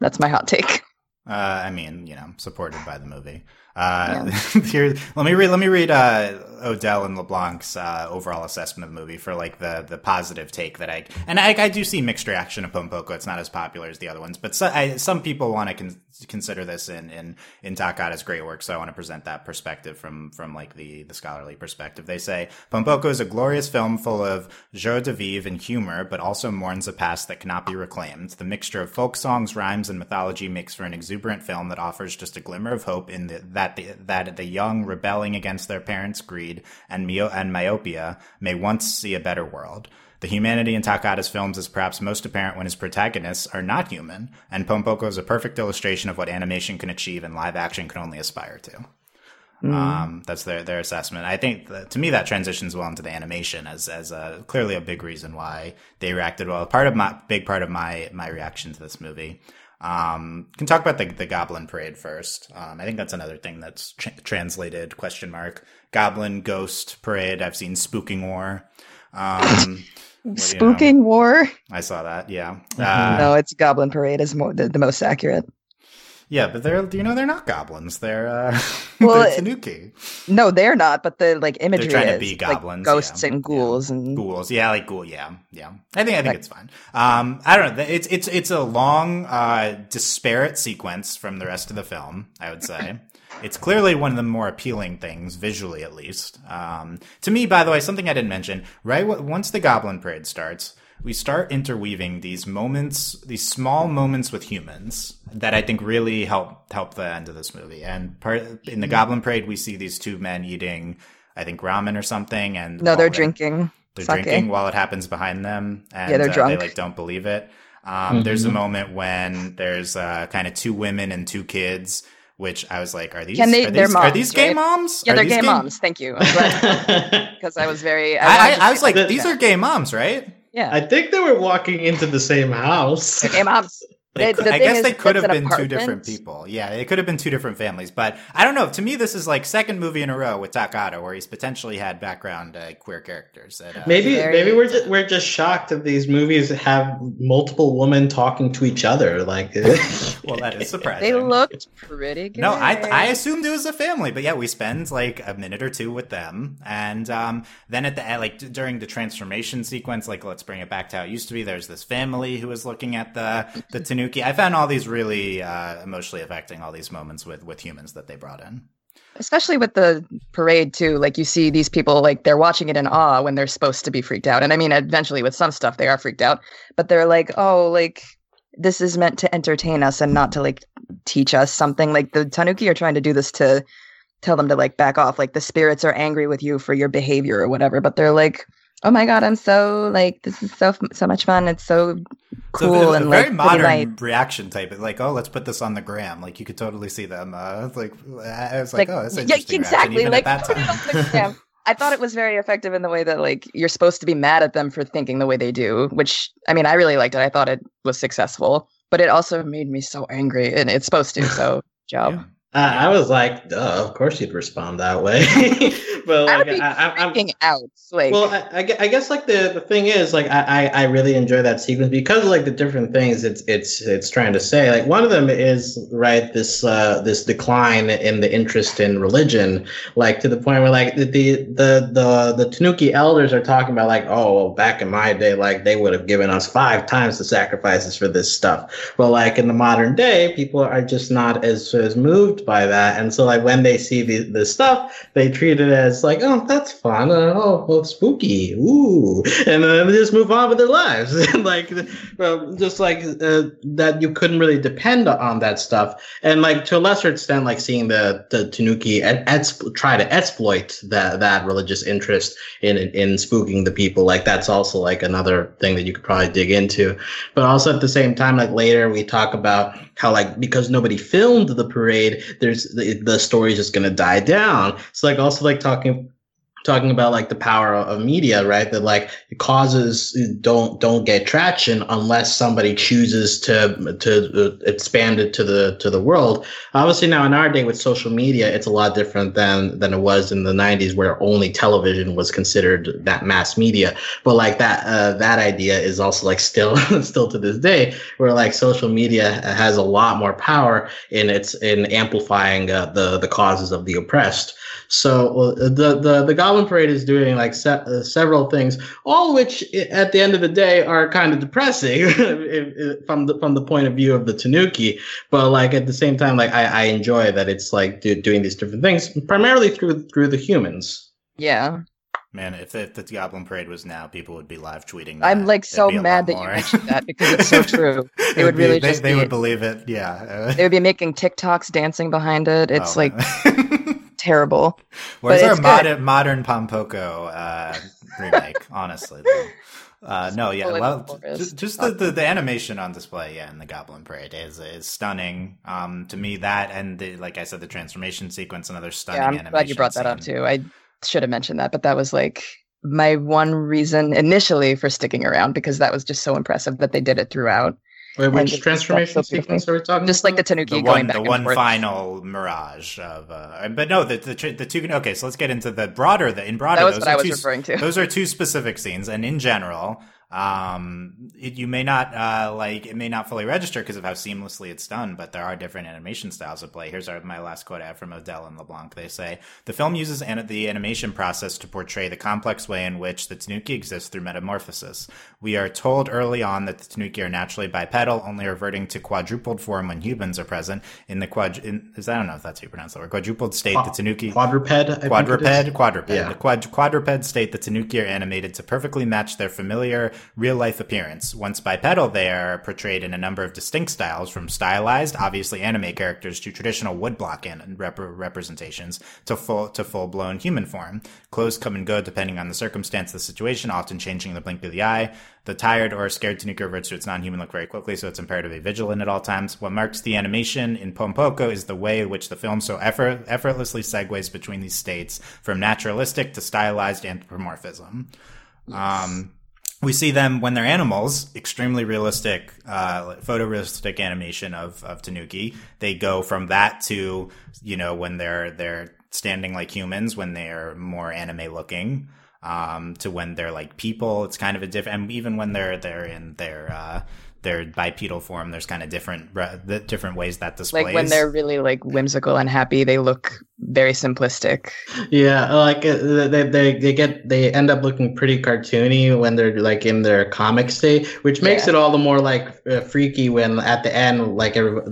That's my hot take. Uh, I mean, you know, supported by the movie. Uh, here, let me read. Let me read uh, Odell and LeBlanc's uh, overall assessment of the movie for like the the positive take that I and I, I do see mixed reaction to Pompoko. It's not as popular as the other ones, but so, I, some people want to con- consider this in in in Takahata's great work. So I want to present that perspective from from like the the scholarly perspective. They say Pompoko is a glorious film full of joie de vivre and humor, but also mourns a past that cannot be reclaimed. The mixture of folk songs, rhymes, and mythology makes for an exuberant film that offers just a glimmer of hope in the, that the, that the young rebelling against their parents' greed and myo- and myopia may once see a better world. The humanity in Takahata's films is perhaps most apparent when his protagonists are not human, and Pompoko is a perfect illustration of what animation can achieve and live action can only aspire to. Mm. Um, that's their their assessment. I think that, to me that transitions well into the animation as as a, clearly a big reason why they reacted well. Part of my big part of my my reaction to this movie. Um, can talk about the the Goblin Parade first. Um, I think that's another thing that's tra- translated question mark Goblin Ghost Parade. I've seen Spooking War. Um, Spooking you know, War. I saw that. Yeah. Mm-hmm. Uh, no, it's Goblin Parade is more the, the most accurate. Yeah, but they're you know they're not goblins. They're uh well, they're Tanuki. No, they're not. But the like imagery they're trying is, to be goblins, like, ghosts yeah. and ghouls yeah. and ghouls. Yeah, like ghoul. Yeah, yeah. I think I think like, it's fine. Um, I don't know. It's it's it's a long, uh, disparate sequence from the rest of the film. I would say. It's clearly one of the more appealing things, visually at least. Um, to me, by the way, something I didn't mention, right? Once the Goblin Parade starts, we start interweaving these moments, these small moments with humans that I think really help help the end of this movie. And part in the Goblin Parade, we see these two men eating, I think ramen or something, and no, they're drinking. They're sake. drinking while it happens behind them, and yeah, they're uh, drunk. they like don't believe it. Um, mm-hmm. There's a moment when there's uh, kind of two women and two kids which I was like, are these? Can they? Are these, moms, are these gay right? moms? Yeah, are they're gay, gay moms. Thank you. Because I was very. I, I, I, I was like, these are gay moms, right? Yeah. I think they were walking into the same house. They're gay moms. They, the I guess is, they could have been apartment. two different people. Yeah, it could have been two different families. But I don't know. To me, this is like second movie in a row with Takahata where he's potentially had background uh, queer characters. That, uh, maybe maybe we're just, we're just shocked that these movies have multiple women talking to each other. Like, well, that is surprising. They looked pretty good. No, I I assumed it was a family, but yeah, we spend like a minute or two with them, and um, then at the like during the transformation sequence, like let's bring it back to how it used to be. There's this family who is looking at the the Tanuki. I found all these really uh, emotionally affecting all these moments with with humans that they brought in. Especially with the parade too. Like you see these people like they're watching it in awe when they're supposed to be freaked out. And i mean eventually with some stuff they are freaked out. But they're like oh like this is meant to entertain us and not to like teach us something. Like the tanuki are trying to do this to tell them to like back off. Like the spirits are angry with you for your behavior or whatever. But they're like oh my god i'm so like this is so so much fun it's so cool so and very like modern nice. reaction type. It's like, oh, let's put this on the gram. Like you could totally see them. Uh, like I was like, like oh, that's yeah, exactly. Like that put it time. on the gram. I thought it was very effective in the way that like you're supposed to be mad at them for thinking the way they do, which I mean, I really liked it. I thought it was successful, but it also made me so angry, and it's supposed to. So job. Yeah. Uh, I was like, duh, of course you'd respond that way. but I like, would be I, I, I'm, freaking out. Like, well, I, I I guess like the, the thing is like I, I I really enjoy that sequence because of, like the different things it's it's it's trying to say. Like one of them is right this uh this decline in the interest in religion, like to the point where like the the the the, the Tanuki elders are talking about like oh well, back in my day like they would have given us five times the sacrifices for this stuff. But like in the modern day, people are just not as as moved by that, and so like when they see the the stuff, they treat it as like oh that's fun, uh, oh, spooky, ooh, and then they just move on with their lives, like well, just like uh, that you couldn't really depend on that stuff, and like to a lesser extent, like seeing the the Tanuki et- exp- try to exploit that that religious interest in in spooking the people, like that's also like another thing that you could probably dig into, but also at the same time, like later we talk about how like because nobody filmed the parade, there's the, the story's just gonna die down. It's like also like talking talking about like the power of media right? That like causes don't don't get traction unless somebody chooses to to uh, expand it to the to the world. Obviously now in our day with social media it's a lot different than than it was in the 90s where only television was considered that mass media. But like that uh, that idea is also like still still to this day where like social media has a lot more power in its in amplifying uh, the the causes of the oppressed so the the the Goblin Parade is doing like se- uh, several things, all which at the end of the day are kind of depressing if, if, from the from the point of view of the Tanuki. But like at the same time, like I, I enjoy that it's like do, doing these different things primarily through through the humans. yeah. Man, if the, if the Goblin Parade was now, people would be live tweeting. That. I'm like so mad lot that you more. mentioned that because it's so true. It They would be- really they, just they be- would believe it. Yeah. They would be making TikToks dancing behind it. It's Oh, like man. terrible. Where's our good. modern Pompoko uh, remake, honestly. Uh, no, yeah, well, just, just the, the, the, animation on display, yeah, in the Goblin Parade is is stunning. Um, to me, that and the, like I said, the transformation sequence, another stunning. Yeah, I'm glad you brought that up too. I should have mentioned that, but that was like my one reason initially for sticking around because that was just so impressive that they did it throughout. Wait, which transformation so sequence are we talking? Just like the Tanuki the going back the one final mirage of, uh, but no, the, the the two. Okay, so let's get into the broader. The in broader. That was what I was two, referring to. Those are two specific scenes, and in general, um it, you may not uh like it may not fully register because of how seamlessly it's done but there are different animation styles at play. Here's our, my last quote I have from odell and leblanc. They say the film uses an- the animation process to portray the complex way in which the tanuki exists through metamorphosis. We are told early on that the tanuki are naturally bipedal only reverting to quadrupled form when humans are present. In the quad in, is i don't know if that's how you pronounce that word quadrupled state the tanuki quadruped I quadruped quadruped. Yeah. the quad, quadruped state the tanuki are animated to perfectly match their familiar real life appearance. Once bipedal, they are portrayed in a number of distinct styles, from stylized, obviously anime characters, to traditional woodblock and rep- representations, to full to full blown human form. Clothes come and go depending on the circumstance, the situation, often changing the blink of the eye. The tired or scared Tanuki reverts to its non-human look very quickly, so it's imperative to be vigilant at all times. What marks the animation in Pom Poko is the way in which the film so effort- effortlessly segues between these states, from naturalistic to stylized anthropomorphism. Yes. Um, we see them when they're animals, extremely realistic, uh, photorealistic animation of, of Tanuki. They go from that to, you know, when they're, they're standing like humans, when they're more anime looking, um, to when they're like people. It's kind of a different, and even when they're, they're in their, uh, their bipedal form, there's kind of different different ways that displays. Like when they're really like whimsical and happy, they look very simplistic. Yeah, like uh, they, they they get they end up looking pretty cartoony when they're like in their comic state, which makes yeah. it all the more like uh, freaky when at the end like the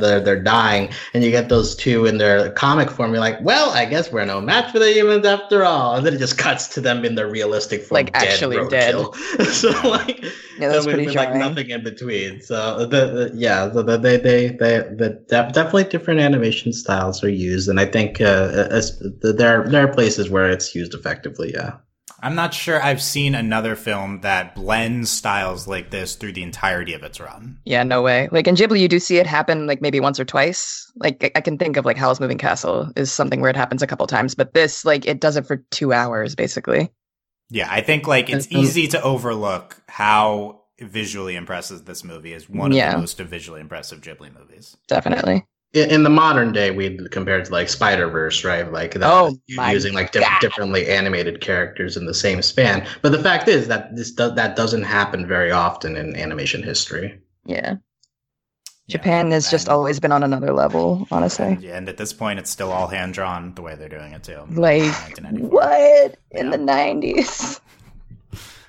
the they're dying and you get those two in their comic form. You're like, well, I guess we're no match for the humans after all, and then it just cuts to them in their realistic form, like dead actually dead. so like yeah, that's pretty with, like nothing in between. So the, the yeah, the, the, they they they the definitely different animation styles are used, and I think think uh, there there are places where it's used effectively. Yeah. I'm not sure I've seen another film that blends styles like this through the entirety of its run. Yeah, no way. Like in Ghibli, you do see it happen like maybe once or twice. Like I can think of like Howl's Moving Castle is something where it happens a couple times, but this like it does it for two hours basically. Yeah, I think like it's easy to overlook how visually impressive this movie is. One of yeah. the most visually impressive Ghibli movies. Definitely in the modern day we compared to like spider verse right? Like that, oh using like diff- differently animated characters in the same span. But the fact is that this does that doesn't happen very often in animation history. Yeah. Japan yeah, has just always been on another level, honestly. Yeah, and at this point, it's still all hand drawn the way they're doing it too. Like what? In the nineties?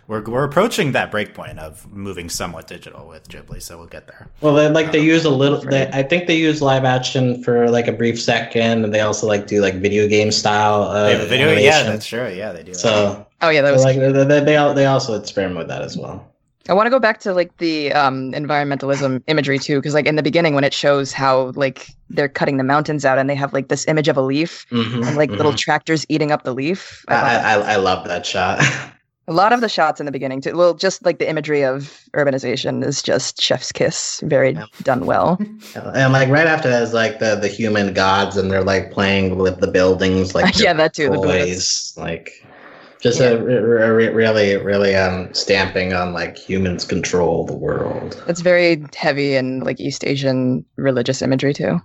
We're we're approaching that breakpoint of moving somewhat digital with Ghibli, so we'll get there. Well, then like um, they use a little. They, I think they use live action for like a brief second, and they also like do like video game style. Uh, video, animation. yeah, that's true. Yeah, they do. So, oh yeah, that was so, like they, they they also experiment with that as well. I want to go back to like the um, environmentalism imagery too, because like in the beginning when it shows how like they're cutting the mountains out and they have like this image of a leaf mm-hmm, and like mm-hmm. little tractors eating up the leaf. I, I, I, I love that shot. A lot of the shots in the beginning, too. Well, just like the imagery of urbanization is just chef's kiss, very yeah. done well. And like right after that is like the the human gods, and they're like playing with the buildings, like yeah, that too. Toys, the like just yeah. a, a, a, really really um stamping on like humans control the world. It's very heavy and like East Asian religious imagery too.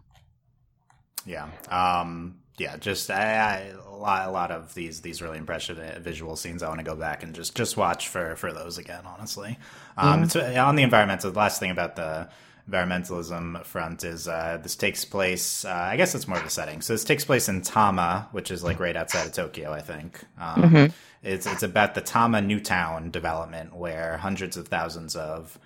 Yeah. Um. Yeah. Just I, I lot, a lot of these these really impressive visual scenes. I want to go back and just just watch for for those again. Honestly, um, yeah. on the environmental. The last thing about the environmentalism front is uh, this takes place. Uh, I guess it's more of a setting. So this takes place in Tama, which is like right outside of Tokyo, I think. Um, mm-hmm. It's it's about the Tama New Town development, where hundreds of thousands of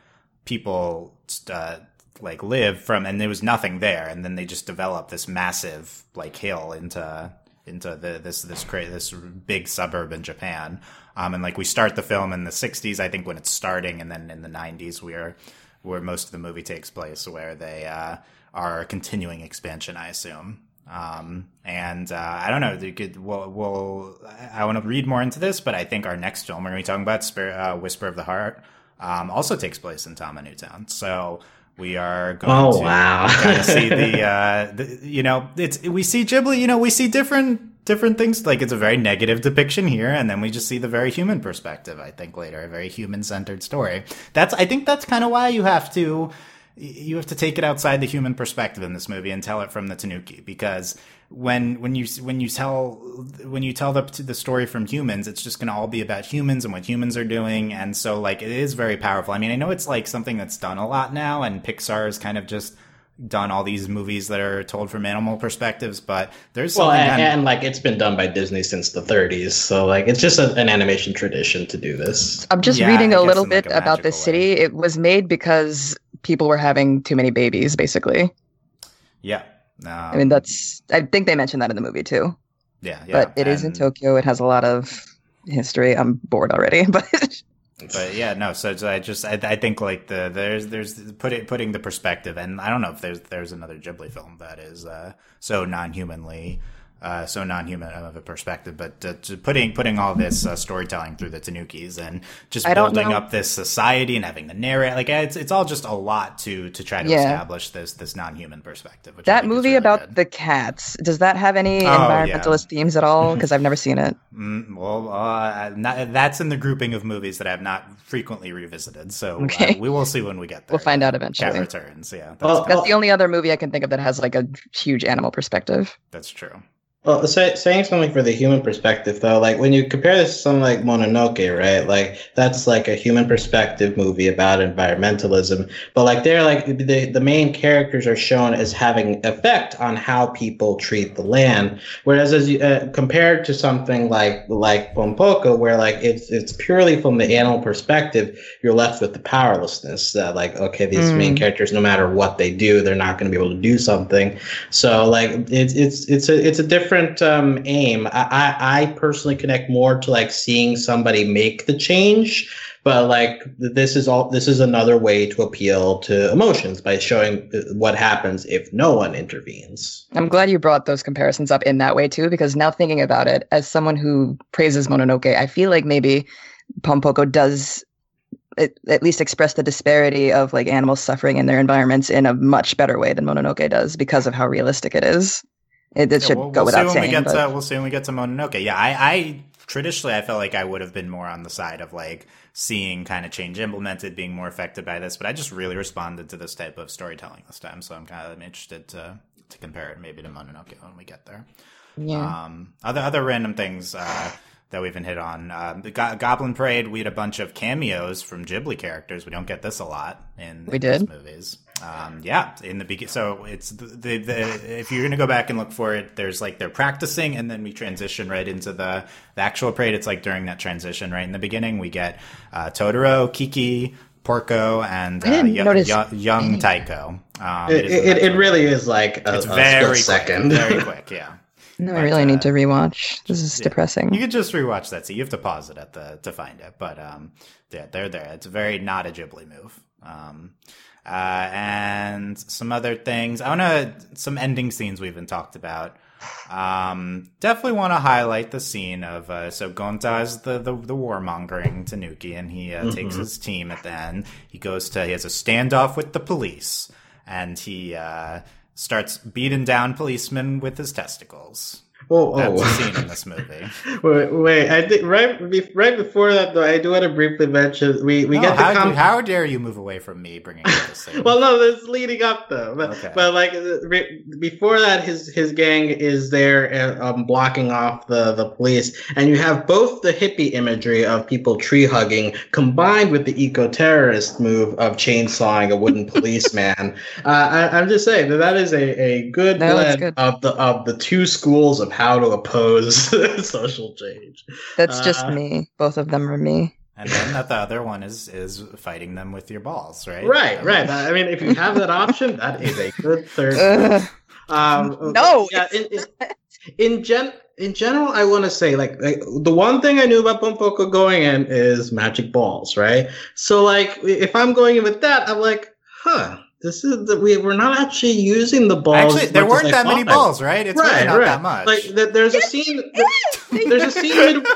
people uh, like live from, and there was nothing there, and then they just develop this massive like hill into into the, this this great this big suburb in Japan. Um, and like we start the film in the '60s, I think when it's starting, and then in the '90s, where where most of the movie takes place, where they uh, are continuing expansion, I assume. Um, and uh, I don't know. Could. We'll. we'll I want to read more into this, but I think our next film we're going to be talking about, Spirit, uh, "Whisper of the Heart," um, also takes place in Tama Newtown. So we are going Oh, to wow. kind of see the, uh, the. You know, it's we see Ghibli. You know, we see different different things. Like it's a very negative depiction here, and then we just see the very human perspective. I think later, a very human centered story. That's. I think that's kind of why you have to you have to take it outside the human perspective in this movie and tell it from the Tanuki because when when you when you tell when you tell the the story from humans, it's just going to all be about humans and what humans are doing, and so like it is very powerful. I mean, I know it's like something that's done a lot now, and Pixar is kind of just done all these movies that are told from animal perspectives, but there's Well, and, kind of- and like it's been done by Disney since the 30s, so like it's just a, an animation tradition to do this. I'm just Yeah, reading I a guess little in, like, bit a about this way. city. It was made because people were having too many babies, basically. yeah. I mean, that's. I think they mentioned that in the movie too. yeah, yeah, but it is in Tokyo. It has a lot of history. I'm bored already, but but yeah, no. So, so I just I, I think like the there's there's put it putting the perspective, and I don't know if there's there's another Ghibli film that is uh, so non-humanly. Uh, so non-human of a perspective, but uh, to putting putting all this uh, storytelling through the Tanukis and just I building know. up this society and having the narrate like it's it's all just a lot to to try to Yeah. establish this this non-human perspective. Which that movie really about good. the cats does that have any Oh, yeah. environmentalist themes at all? Because I've never seen it. Mm, well, uh, not, that's in the grouping of movies that I have not frequently revisited. So uh, Okay. we will see when we get there. We'll find out eventually. Cat eventually. returns. Yeah, that's, Well, That's the only other movie I can think of that has like a huge animal perspective. that's true. Well, say, saying something for the human perspective, though, like when you compare this to something like Mononoke, right? Like that's like a human perspective movie about environmentalism, but like they're like the the main characters are shown as having effect on how people treat the land, whereas as you, uh, compared to something like like Pompoko, where like it's it's purely from the animal perspective, you're left with the powerlessness that like okay, these Mm. main characters, no matter what they do, they're not going to be able to do something. So like it's it's it's a it's a different um, aim. I, I I personally connect more to like seeing somebody make the change, but like this is all this is another way to appeal to emotions by showing uh, what happens if no one intervenes. I'm glad you brought those comparisons up in that way too, because now thinking about it, as someone who praises Mononoke, I feel like maybe Pompoko does at, at least express the disparity of like animals suffering in their environments in a much better way than Mononoke does because of how realistic it is. It, it Yeah, should we'll, go we'll see without when saying. we get but- to we'll see when we get to Mononoke. Yeah, I, I traditionally I felt like I would have been more on the side of like seeing kind of change implemented, being more affected by this, but I just really responded to this type of storytelling this time. So I'm kind of interested to to compare it maybe to Mononoke when we get there. yeah. Um, other other random things uh, that we haven't hit on. Um, the Go- Goblin Parade. We had a bunch of cameos from Ghibli characters. We don't get this a lot in, We in these did? movies. Um, yeah, in the beginning. So it's the, the the if you're gonna go back and look for it, there's like they're practicing, and then we transition right into the the actual parade. It's like during that transition, right in the beginning, we get uh, Totoro, Kiki. Porco and I uh, didn't yo- notice young any. Taiko. Um, It, is it, the it, really is like a, It's a very split quick, second. very quick. Yeah. no, I really uh, need to rewatch. This is yeah. depressing. You could just rewatch that. So you have to pause it at the to find it. But um, yeah, they're there. It's a very not a Ghibli move. Um, uh, and some other things. I want to some ending scenes we've been talked about. Um, definitely want to highlight the scene of uh, so Gonta is the the, the warmongering Tanuki, and he uh, takes his team at the end. He goes to he has a standoff with the police, and he uh, starts beating down policemen with his testicles. Oh, That's oh. a scene in this movie. Wait, wait, I think right right before that though, I do want to briefly mention we we No, get the how, com- how dare you move away from me bringing up this scene? well, no, that's leading up though. But, Okay. but like uh, re- before that, his his gang is there uh, um, blocking off the the police, and you have both the hippie imagery of people tree hugging combined with the eco terrorist move of chainsawing a wooden policeman. Uh, I, I'm just saying that that is a, a good No, blend good. of the of the two schools of how to oppose social change. That's just uh, me. Both of them are me. and then that the other one is is fighting them with your balls, right? Right, Um, right. I mean, if you have that option, that is a good third. Um, No, yeah. In, it's in, in gen in general, I want to say like, like the one thing I knew about Pompoko going in is magic balls, right? So like, if I'm going in with that, I'm like, huh. This is the, we we're not actually using the balls. Actually, there weren't that many balls, right? It's really not that much. Like there's a scene. there's a scene. Mid-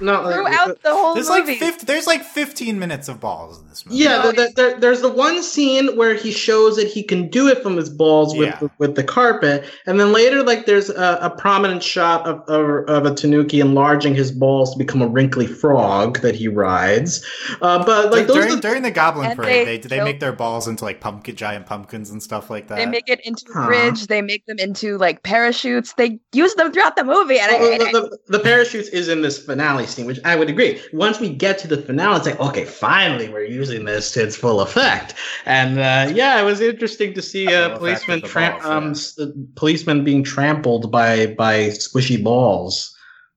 no, like, Throughout the whole there's like 50, there's like 15 minutes of balls in this movie. Yeah, No, the, the, there's the one scene where he shows that he can do it from his balls with Yeah. with the carpet, and then later, like there's a, a prominent shot of, of of a Tanuki enlarging his balls to become a wrinkly frog that he rides. Uh, but like Dur- those, during, are- during the Goblin Parade, they they, they make their balls into like pumpkin, giant pumpkins and stuff like that. They make it into Huh. a bridge. They make them into like parachutes. They use them throughout the movie, and Well, hate it. the, the, the parachutes is in this finale scene, which I would agree. Once we get to the finale, it's like, okay, finally, we're using this to its full effect. And uh, yeah, it was interesting to see Full a effect policeman, tra- um, yeah. s- uh, policeman being trampled by by squishy balls.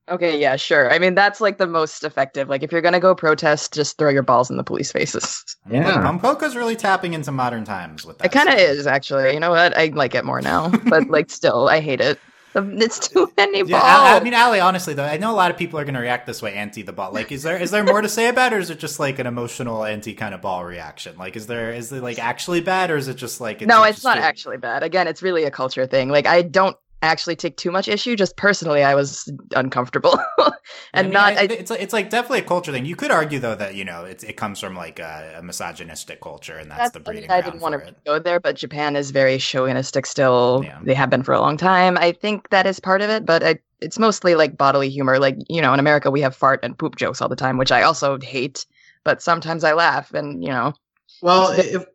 Okay, yeah, sure. I mean, that's like the most effective. Like, if you're gonna go protest, just throw your balls in the police faces. Yeah. Yeah. Pumpoka's really tapping into modern times with that. It kind of is actually. You know what? I like it more now, but like, still, I hate it. It's too many balls. Yeah, I, I mean, Ali, honestly, though, I know a lot of people are going to react this way anti the ball. Like, is there is there more to say about it, or is it just like an emotional anti kind of ball reaction? Like, is there is it like actually bad, or is it just like no, it's not actually bad. Again, it's really a culture thing. Like, I don't actually take too much issue. Just personally, I was uncomfortable, and I mean, not. I- I, it's it's like definitely a culture thing. You could argue though that you know it it comes from like a, a misogynistic culture, and that's, the breeding. I, breeding mean, I didn't want to it. go there, but Japan is very chauvinistic still. Yeah. They have been for a long time. I think that is part of it, but I, it's mostly like bodily humor. Like, you know, in America, we have fart and poop jokes all the time, which I also hate, but sometimes I laugh and, you know, Well, if go ahead.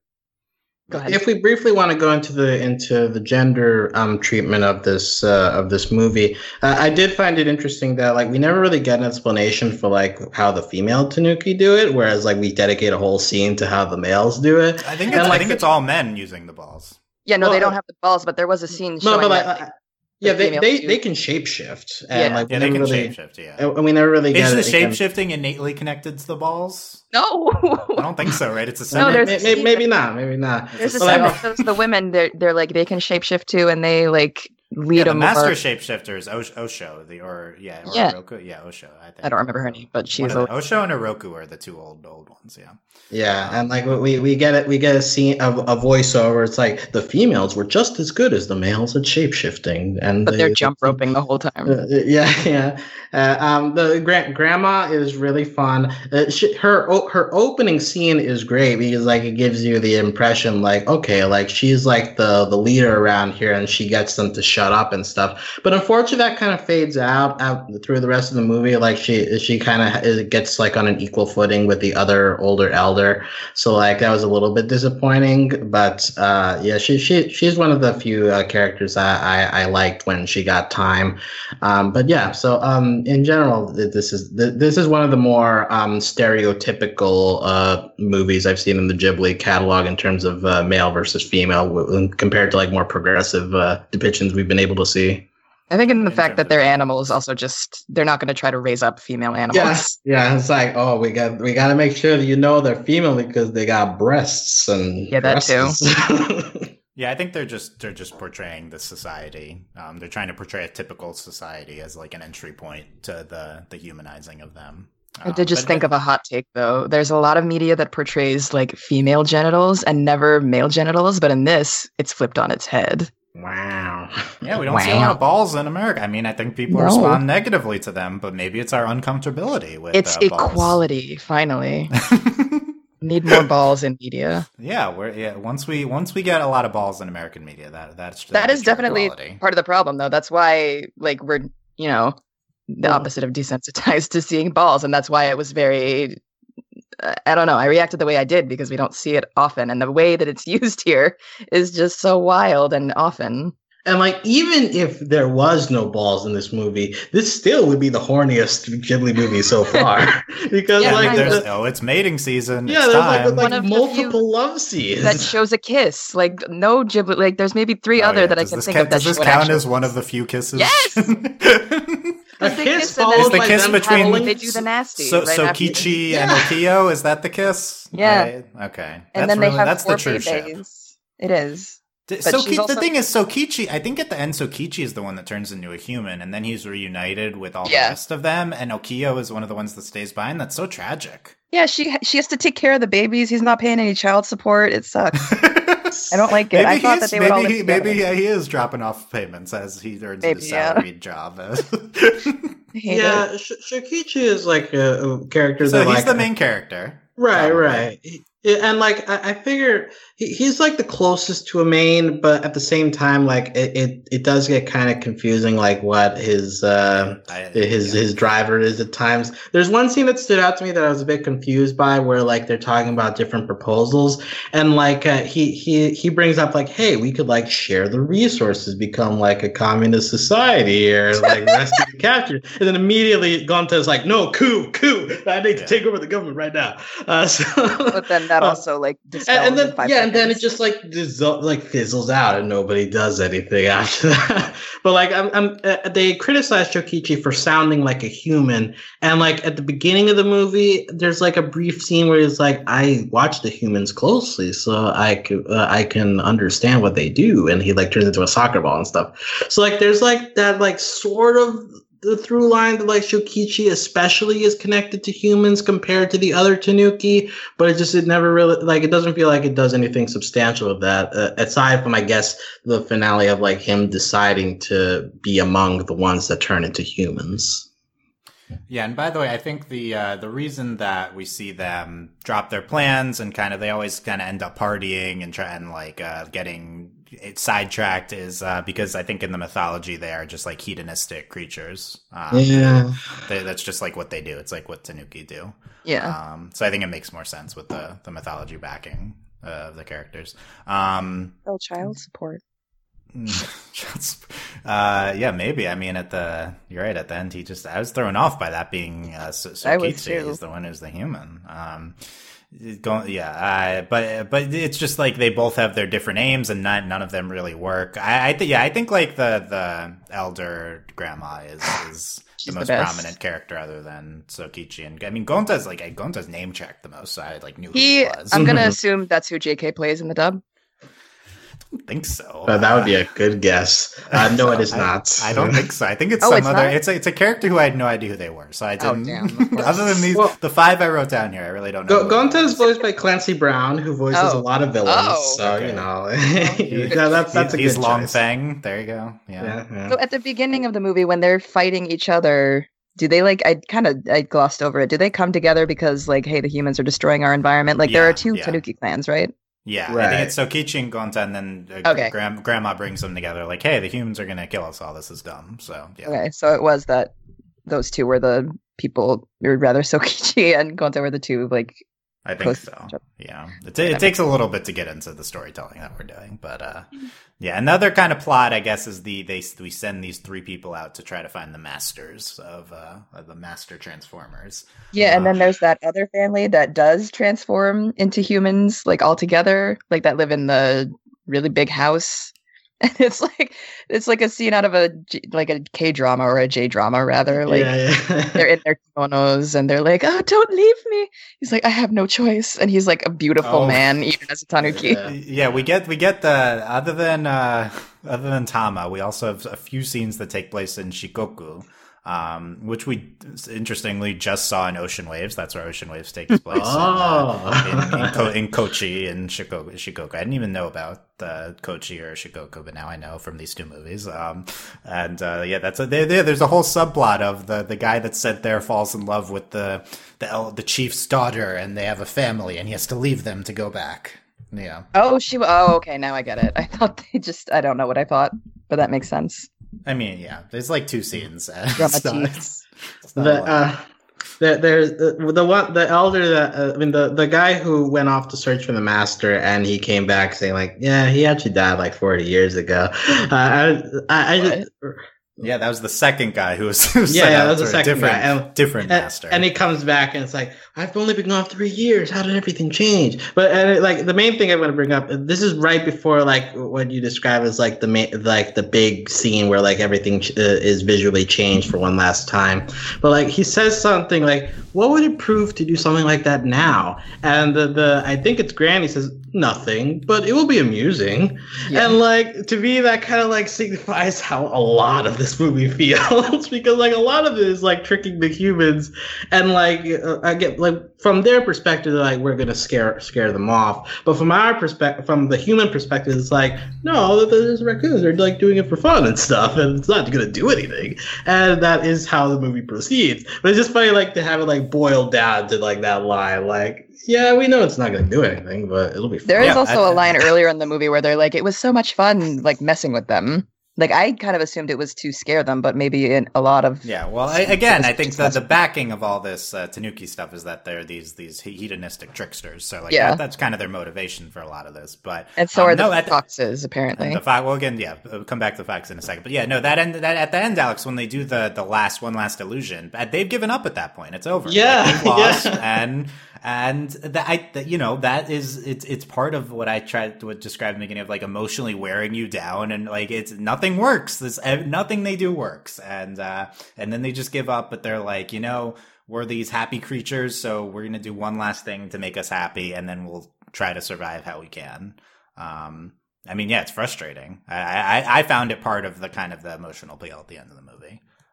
If we briefly want to go into the into the gender um, treatment of this uh, of this movie, uh, I did find it interesting that like we never really get an explanation for like how the female Tanuki do it, whereas like we dedicate a whole scene to how the males do it. I think And, it's, I think it's all men using the balls. yeah, no, well, they don't have the balls, but there was a scene No, showing but like, that, yeah, they they, do- they can shapeshift, and Yeah. like Yeah, they never can really, shapeshift. Yeah. and we never really get Is it the again. shapeshifting innately connected to the balls? no. I don't think so, right? It's a No, separate. there's- May- may- maybe not, maybe not. There's a Well, scene I- the women, they're, they're like, they can shapeshift too, and they like lead yeah, the them master more. shapeshifter is Osh- Osho, the or yeah, or Yeah. Oroku. Yeah, Osho. I think I don't remember her name, but she's One a the- Osho and Oroku are the two old old ones. Yeah. Yeah, and like we we get it, we get a scene of a voiceover. It's like the females were just as good as the males at shapeshifting, and but they- they're jump roping the whole time. Uh, yeah, yeah. Uh, um, the gra- grandma is really fun. Uh, she, her o- her opening scene is great because like it gives you the impression like okay, like she's like the the leader around here, and she gets them to shut up and stuff. But unfortunately, that kind of fades out out through the rest of the movie. Like she she kind of gets like on an equal footing with the other older elder. So like that was a little bit disappointing. But uh, yeah, she she she's one of the few uh, characters I, I I liked when she got time. Um, but yeah, so um, in general, this is this is one of the more um, stereotypical uh, movies I've seen in the Ghibli catalog in terms of uh, male versus female, compared to like more progressive uh, depictions we've been able to see. I think in the in fact that they're animals also just they're not going to try to raise up female animals. Yes, yeah, it's like oh, we got we got to make sure that you know they're female because they got breasts and Yeah, that too. too. Yeah, I think they're just they're just portraying the society. Um, they're trying to portray a typical society as like an entry point to the the humanizing of them. I did just Um, think of a hot take though. There's a lot of media that portrays like female genitals and never male genitals, but in this, it's flipped on its head. Wow. Yeah, we don't see a lot of balls in America. I mean, I think people No. respond negatively to them, but maybe it's our uncomfortability with It's uh, balls. equality, finally. Need more balls in media. yeah, we're yeah. Once we once we get a lot of balls in American media, that that's That is definitely equality. part of the problem though. That's why like we're, you know, the opposite of desensitized to seeing balls and that's why it was very I don't know. I reacted the way I did because we don't see it often and the way that it's used here is just so wild and often. And like, even if there was no balls in this movie, this still would be the horniest Ghibli movie so far. because Yeah, like, there's, the- oh, it's mating season. yeah, it's there's time. like, One like of the multiple love scenes. That shows a kiss. Like no Ghibli like there's maybe three Oh, other yeah. that I can this think count, of that Does this count actual- as one of the few kisses? Yes! A the kiss kiss followed Is the by kiss them between- cuddling. They do the nasty. So, right so after- Kichi and Yeah. Okiyo, is that the kiss? Yeah. Right? Okay. and that's then really, they have that's four the true ship. It is. But So Ki- also- the thing is, Sokichi. I think at the end, Sokichi is the one that turns into a human, and then he's reunited with all Yeah. the rest of them. And Okiyo is one of the ones that stays behind. That's so tragic. Yeah, she she has to take care of the babies. He's not paying any child support. It sucks. I don't like it. I Maybe thought that they would all maybe live he, together. maybe he is dropping off payments as he earns Maybe, his yeah. job. Yeah, it. Sh- Shokichi is like a, a character so that he's like the main character. Right, Probably. right. He- And like I, I figure he, he's like the closest to a main, but at the same time, like it, it, it does get kind of confusing, like what his uh, I- his yeah. his driver is at times. There's one scene that stood out to me that I was a bit confused by, where like they're talking about different proposals, and like uh, he he he brings up like, hey, we could like share the resources, become like a communist society, or like rescue the captured, and then immediately Gonta is like, no, coup, coup, I need to take over the government right now. Uh, so, But then that also like and, and then yeah, and then it just like dissolve, like fizzles out, and nobody does anything after that. but like, I'm, I'm uh, they criticize Chokichi for sounding like a human, and like at the beginning of the movie, there's like a brief scene where he's like, "I watch the humans closely, so I can uh, I can understand what they do," and he like turns into a soccer ball and stuff. So like, there's like that like sort of the through line that like Sokichi especially is connected to humans compared to the other Tanuki, but it just it never really like it doesn't feel like it does anything substantial of that uh, aside from I guess the finale of like him deciding to be among the ones that turn into humans. Yeah, and by the way, I think the uh, the reason that we see them drop their plans and kind of they always kind of end up partying and try and like uh, getting it sidetracked is uh, because I think in the mythology they are just like hedonistic creatures. Um, Yeah. they, that's just like what they do. It's like what Tanuki do. yeah. Um, so I think it makes more sense with the the mythology backing uh, of the characters. Um, Oh, child support. just, uh, yeah, maybe. I mean, at the you're right. At the end, he just I was thrown off by that being uh, so, I was Sokichi. too. He's the one who's the human. Um, it go, yeah, uh, but but it's just like they both have their different aims, and not, none of them really work. I, I think yeah, I think like the the elder grandma is is the the most best. prominent character other than Sokichi, and I mean Gonta's like Gonta's name checked the most, so I like knew who He, he was. I'm gonna assume that's who J.K. plays in the dub. Don't think so. Uh, that would be a good guess. Uh, no, it is not. I don't think so. I think it's Oh, some it's other. not? It's a it's a character who I had no idea who they were. So I Oh, didn't. damn, other than these, Well- the five I wrote down here, I really don't know. Go- Gonta is voiced by Clancy Brown, who voices Oh. a lot of villains. Oh. so Okay. you know, He- yeah, that's that's a he's good Long choice. Fang. There you go. Yeah. Yeah, yeah. So at the beginning of the movie, when they're fighting each other, do they like? I kind of I glossed over it. Do they come together because like, hey, the humans are destroying our environment? Like there are two yeah. Tanuki clans, right? Yeah, I think it's Sokichi and Gonta, and then uh, Okay. Gram- Grandma brings them together. Like, hey, the humans are gonna kill us all. This is dumb. So yeah, Okay, so it was that those two were the people, or rather, Sokichi and Gonta were the two like I think so. to each other. Yeah, it, ta- it takes a little bit to get into the storytelling that we're doing, but uh, yeah, another kind of plot, I guess, is the they we send these three people out to try to find the masters of, uh, of the master transformers. Yeah, and Uh, then there's that other family that does transform into humans, like all together, like that live in the really big house. And it's like it's like a scene out of a like a K drama or a J drama rather. Like yeah, yeah. they're in their kimonos and they're like, "Oh, don't leave me." He's like, "I have no choice," and he's like a beautiful Oh. man, even as a tanuki. Yeah. Yeah, we get we get the other than uh, other than Tama, we also have a few scenes that take place in Shikoku. Um, which we interestingly just saw in Ocean Waves. That's where Ocean Waves takes place. Oh. in, uh, in, in, Ko- in Kochi and Shikoku, Shikoku. I didn't even know about the Kochi or Shikoku, but now I know from these two movies. Um, and uh, yeah, that's a, there, there, there's a whole subplot of the the guy that's sent there falls in love with the the el- the chief's daughter, and they have a family, and he has to leave them to go back. Yeah. Oh, she. Oh, okay. Now I get it. I thought they just. I don't know what I thought, but that makes sense. I mean, yeah, there's like two scenes. uh, it's not- teeth. it's not the uh the, there's the, the one the elder that uh, I mean the the guy who went off to search for the master and he came back saying like yeah he actually died like 40 years ago uh, I I, I just, yeah, that was the second guy who was who yeah, yeah that was the a second different, guy and, different master. and he comes back and it's like I've only been gone three years. How did everything change? But and it, like the main thing I want to bring up this is right before like what you describe as like the main like the big scene where like everything ch- uh, is visually changed for one last time. But like he says something like what would it prove to do something like that now? And the, the i think it's granny says nothing but it will be amusing. Yeah. and like to me that kind of like signifies how a lot of the this movie feels because like a lot of it is like tricking the humans and like uh, I get like from their perspective they're like we're gonna scare scare them off but from our perspective from the human perspective it's like no there's raccoons they're like doing it for fun and stuff and it's not gonna do anything and that is how the movie proceeds but it's just funny like to have it like boiled down to like that line like yeah, we know it's not going to do anything, but it'll be fun. There is Yeah, also I- a line earlier in the movie where they're like, "It was so much fun, like messing with them." Like I kind of assumed it was to scare them, but maybe in a lot of Yeah, well, I, again, I think the, That's- the backing of all this uh, Tanuki stuff is that they're these these hedonistic tricksters. So, like, Yeah. that, that's kind of their motivation for a lot of this. But and so um, are the no, at the- foxes apparently. The fox. Well, again, yeah, we'll come back to the fox in a second. But yeah, no, that end that at the end, Alex, when they do the the last one last illusion, uh, they've given up at that point. It's over. Yeah, Like, lost, yeah. and and that I that, you know that is it's it's part of what I tried to describe in the beginning of like emotionally wearing you down, and like it's nothing works. This nothing they do works, and uh and then they just give up. But they're like, you know. We're these happy creatures, so we're gonna do one last thing to make us happy, and then we'll try to survive how we can. Um, I mean, yeah, it's frustrating. I, I, I found it part of the kind of the emotional appeal at the end of the.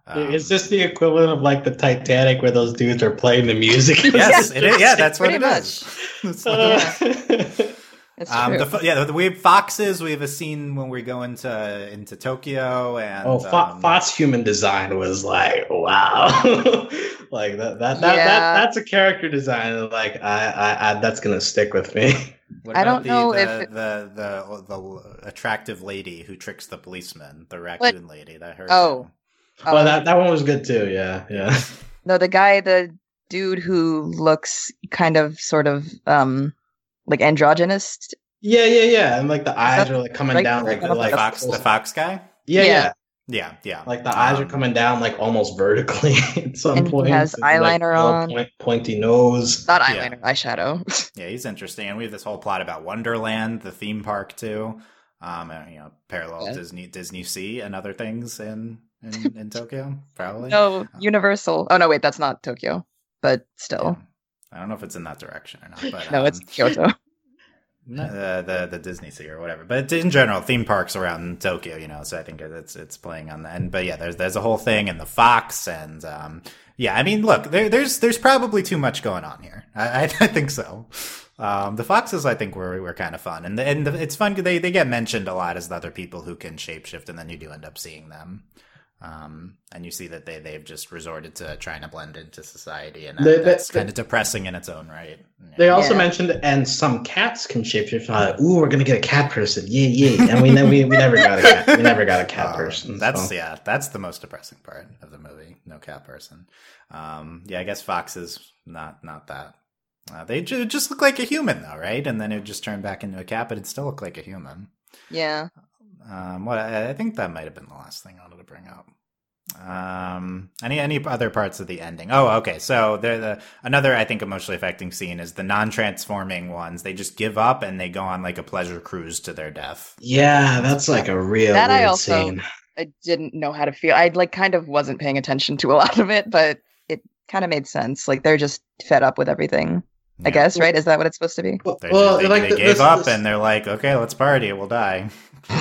Um, is this the equivalent of like the Titanic where those dudes are playing the music? yes, it is. Yeah, that's what Pretty it much. is. It's Uh, It's um, true. the, yeah, the, we have foxes. We have a scene when we go into into Tokyo, and oh, Fo- um, Fox human design was like wow, like that that, that, Yeah. that that's a character design. Like I, I, I that's gonna stick with me. what I don't the, know the, if it- the, the the attractive lady who tricks the policeman, the raccoon lady. That her. Oh. Well, Um, that that one was good too. Yeah, yeah. no, the guy, the dude who looks kind of sort of um like androgynous. Yeah, yeah, yeah. And like the eyes are like coming Right, down, right, like right. like the fox, the fox guy. yeah, Yeah. yeah. Yeah, yeah. Like the eyes are Um, coming down, like almost vertically at some And he has eyeliner little on. point- pointy nose. Not Yeah. eyeliner, eyeshadow. Yeah, he's interesting, and we have this whole plot about Wonderland, the theme park too. Um, and, you know, parallel Yeah. Disney Disney Sea and other things in in, in Tokyo, probably. no, Universal. Oh no, wait, that's not Tokyo, but Yeah. still, I don't know if it's in that direction or not, but no, um, it's Kyoto. no, the, the the Disney Sea or whatever. But in general, theme parks around Tokyo, you know. So I think it's it's playing on that. And but yeah, there's there's a whole thing and the fox and um yeah. I mean, look, there, there's there's probably too much going on here. I I, I think so. Um, the foxes, I think, were were kind of fun, and the, and the, it's fun. They they get mentioned a lot as the other people who can shapeshift, and then you do end up seeing them. Um, and you see that they they've just resorted to trying to blend into society, and that, They- they- that's kind of depressing in its own right. They also Yeah. mentioned, and some cats can shapeshift. Uh, Ooh, we're gonna get a cat person. Yeah, yeah. And we ne- we, we never got a cat. We never got a cat Uh, person. That's so. yeah, that's the most depressing part of the movie. No cat person. Um, yeah, I guess foxes not not that. Uh, they ju- just look like a human though, right? And then it would just turn back into a cat, but it still look like a human. Yeah, Um, what I, I think that might have been the last thing I wanted to bring up. Um, any any other parts of the ending? Oh, okay. So there, the another I think emotionally affecting scene is the non-transforming ones. They just give up and they go on like a pleasure cruise to their death. Yeah, that's like a real That I also- scene. I didn't know how to feel. I like kind of wasn't paying attention to a lot of it, but it kind of made sense. Like they're just fed up with everything. I guess, right? Is that what it's supposed to be? Well, They, well, they, like they the- gave this- up this- and they're like, okay, let's party. We'll die.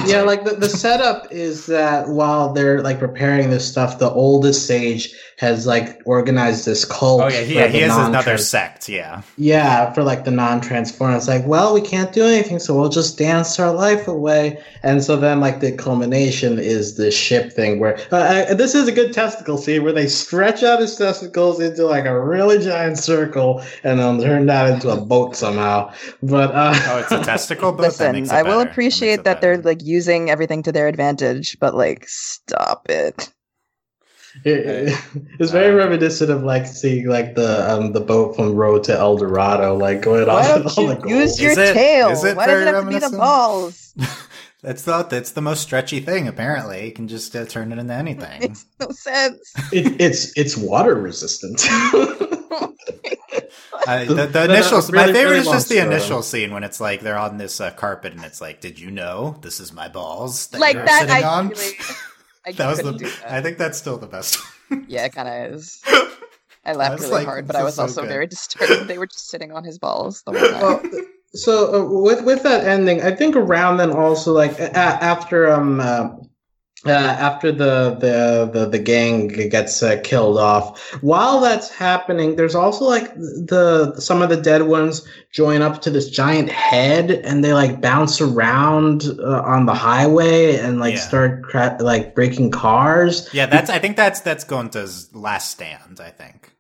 Yeah like the, the setup is that while they're like preparing this stuff the oldest sage has like organized this cult Oh yeah, he, for yeah, he has another non-trans- sect. Yeah, yeah for like the non-transform it's like well we can't do anything so we'll just dance our life away and so then like the culmination is the ship thing where uh, I, this is a good testicle scene where they stretch out his testicles into like a really giant circle and then turn that into a boat somehow but uh Oh, it's a testicle boat. That Listen, makes it I will better. makes appreciate it that they're better. Like using everything to their advantage, but like, stop it. It, it's very Uh, reminiscent of like seeing like the um the boat from Road to El Dorado, like going Why off don't with all the use your Is it- tail? is it Why does it have to be the balls? That's the that's the most stretchy thing. Apparently, you can just uh, turn it into anything. Makes no sense. It, it's it's water resistant. Uh, the, the No, no, initial, my favorite really is just the long story. initial scene when it's like they're on this uh, carpet and it's like, "Did you know this is my balls that like you're that, sitting I on?" really, I that was the. do that. I think that's still the best. Yeah, it kind of is. I laughed really like, hard, but I was so also good. very disturbed. They were just sitting on his balls the whole time. well, so uh, with with that ending, I think around then also like a- after um uh, uh, after the, the the the gang gets uh, killed off. While that's happening, there's also like the some of the dead ones join up to this giant head, and they like bounce around uh, on the highway and like Yeah. start cra- like breaking cars. Yeah, that's. I think that's that's Gonta's last stand. I think,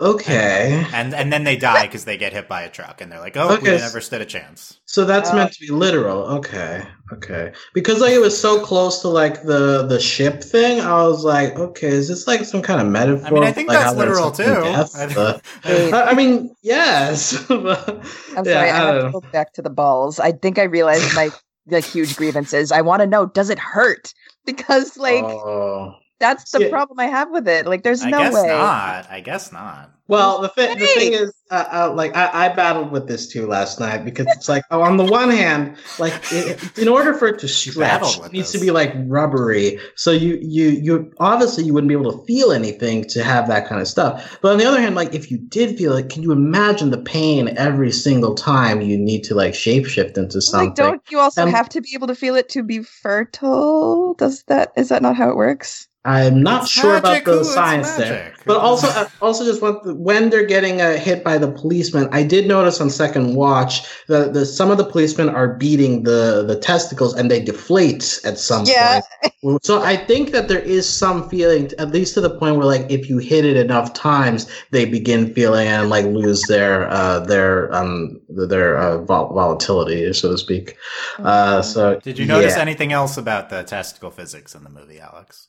Okay, and and then they die because they get hit by a truck, and they're like, "Oh, Okay, we never stood a chance." so that's Oh. meant to be literal. Okay, okay, because like it was so close to like the the ship thing. I was like, okay, is this like some kind of metaphor? I mean, I think like, that's literal too. death? I- Uh, Wait. I I mean, yes. but- I'm yeah, sorry, I I have to go back to the balls. I think I realized my like huge grievances. I want to know, does it hurt? Because like Oh. That's the yeah. problem I have with it. Like, there's I no guess way. not. I guess not. Well, the thing the thing is, uh, uh, like I, I battled with this too last night because it's like, oh, on the one hand, like it, in order for it to stretch, it needs this. to be like rubbery. So you you you obviously you wouldn't be able to feel anything to have that kind of stuff. But on the other hand, like if you did feel it, can you imagine the pain every single time you need to like shapeshift into something? Like, don't you also Um, have to be able to feel it to be fertile? Does that is that not how it works? I'm not It's sure magic, about the ooh, science there. But also, uh, also just want the, when they're getting uh, hit by the policeman, I did notice on second watch that the, some of the policemen are beating the the testicles and they deflate at some Yeah. point. So I think that there is some feeling, at least to the point where like if you hit it enough times, they begin feeling and like lose their uh, their um their uh, vol- volatility, so to speak. Uh, so Did you notice yeah. anything else about the testicle physics in the movie, Alex?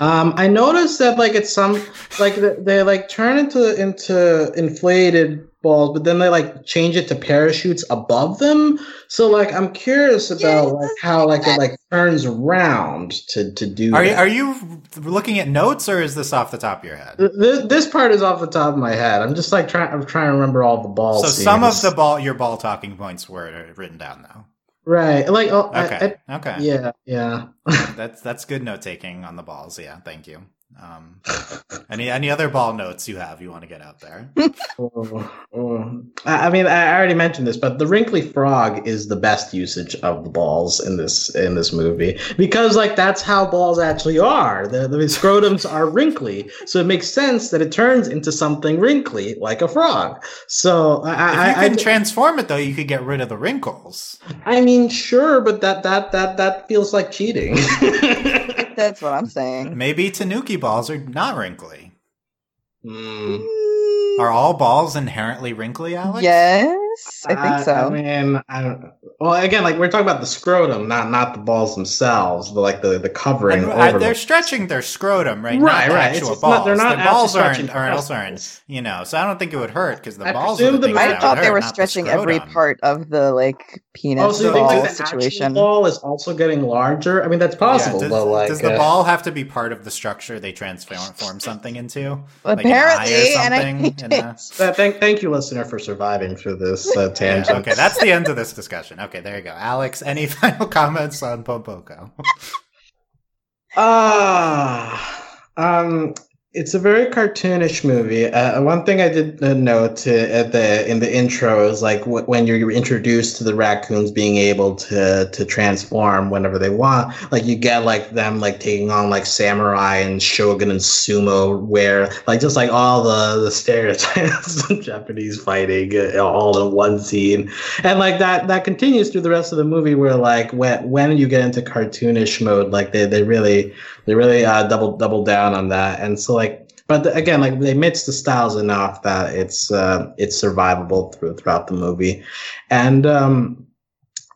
Um, I noticed that like it's some like they, they like turn into into inflated balls, but then they like change it to parachutes above them. So like I'm curious about Yeah, like how like it like turns around to to do. Are you that. are you looking at notes or is this off the top of your head? This, this part is off the top of my head. I'm just like trying. I'm trying to remember all the balls. So some of the ball your ball talking points were written down though. Right, like oh, I- Okay. I- okay. yeah, yeah. That's that's good note taking on the balls. Yeah, thank you. Um, any any other ball notes you have you want to get out there? Oh, oh. I I mean, I already mentioned this, but the wrinkly frog is the best usage of the balls in this in this movie because, like, that's how balls actually are. The, the scrotums are wrinkly, so it makes sense that it turns into something wrinkly, like a frog. So, I, If you I, can transform it though, you could get rid of the wrinkles. I mean, sure, but that that that that feels like cheating. That's what I'm saying. Maybe Tanuki balls are not wrinkly. Hmm. Are all balls inherently wrinkly, Alex? Yes, I think so. I mean, I. Well, again, like we're talking about the scrotum, not not the balls themselves, but like the the covering. And, uh, they're stretching their scrotum, right? Right, not right. Actual It's- it's balls. not- they're not the balls aren't, stretching aren't also testicles. aren't. You know, so I don't think it would hurt because the I balls. Are the the I thought they were not the stretching every part of the like penis Oh, so ball think like the situation. actual ball is also getting larger? I mean, that's Yeah, possible, does, but like, does the uh, ball have to be part of the structure they transform something into? Like an eye or Apparently, and I something hate in it. a- uh, thank, thank you, listener, for surviving through this uh, Yeah, tangent. okay, that's the end of this discussion. Okay, there you go. Alex, any final comments on Pom Poko? Ah, um, it's a very cartoonish movie. Uh, one thing I did uh, note uh, at the in the intro is like w- when you're introduced to the raccoons being able to to transform whenever they want. Like you get like them like taking on like samurai and shogun and sumo wear, like just like all the the stereotypes of Japanese fighting uh, all in one scene and like that that continues through the rest of the movie where like when when you get into cartoonish mode like they they really they really uh double double down on that and so like but again like they mix the styles enough that it's uh it's survivable through throughout the movie. And um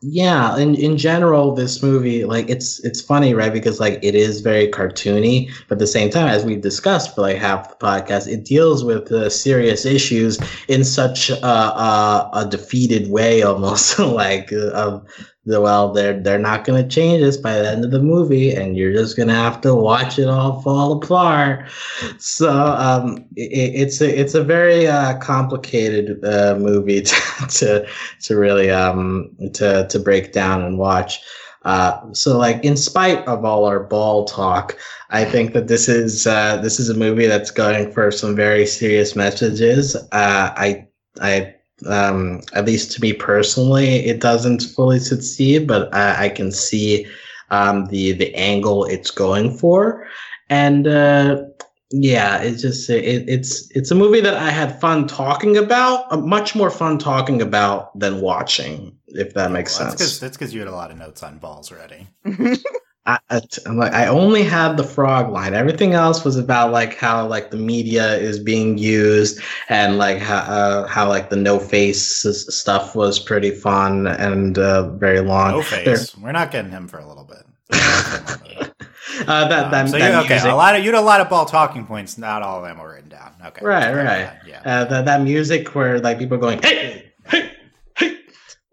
yeah in in general this movie like it's it's funny right? Because like it is very cartoony but at the same time as we've discussed for like half the podcast it deals with uh, serious issues in such a, a, a defeated way almost like of well they're they're not going to change this by the end of the movie and you're just going to have to watch it all fall apart so um it, it's a it's a very uh complicated uh movie to to, to really um to to break down and watch uh, so like in spite of all our ball talk, I think that this is uh, this is a movie that's going for some very serious messages. Uh, I I um, at least to me personally, it doesn't fully succeed, but I, I can see um, the the angle it's going for, and uh, yeah, it's just it, it's it's a movie that I had fun talking about, uh, much more fun talking about than watching, if that makes Well, sense. That's because you had a lot of notes on balls already. I, am like, I only had the frog line. Everything else was about like how like the media is being used and like how uh, how like the no face stuff was pretty fun and uh, very long. No There- face. We're not getting him for a little bit. uh, that Um, that, so that you, okay, music, a lot of you had a lot of ball talking points. Not all of them were written down. Okay, Right, right. Yeah. uh, that that music where like people are going hey hey.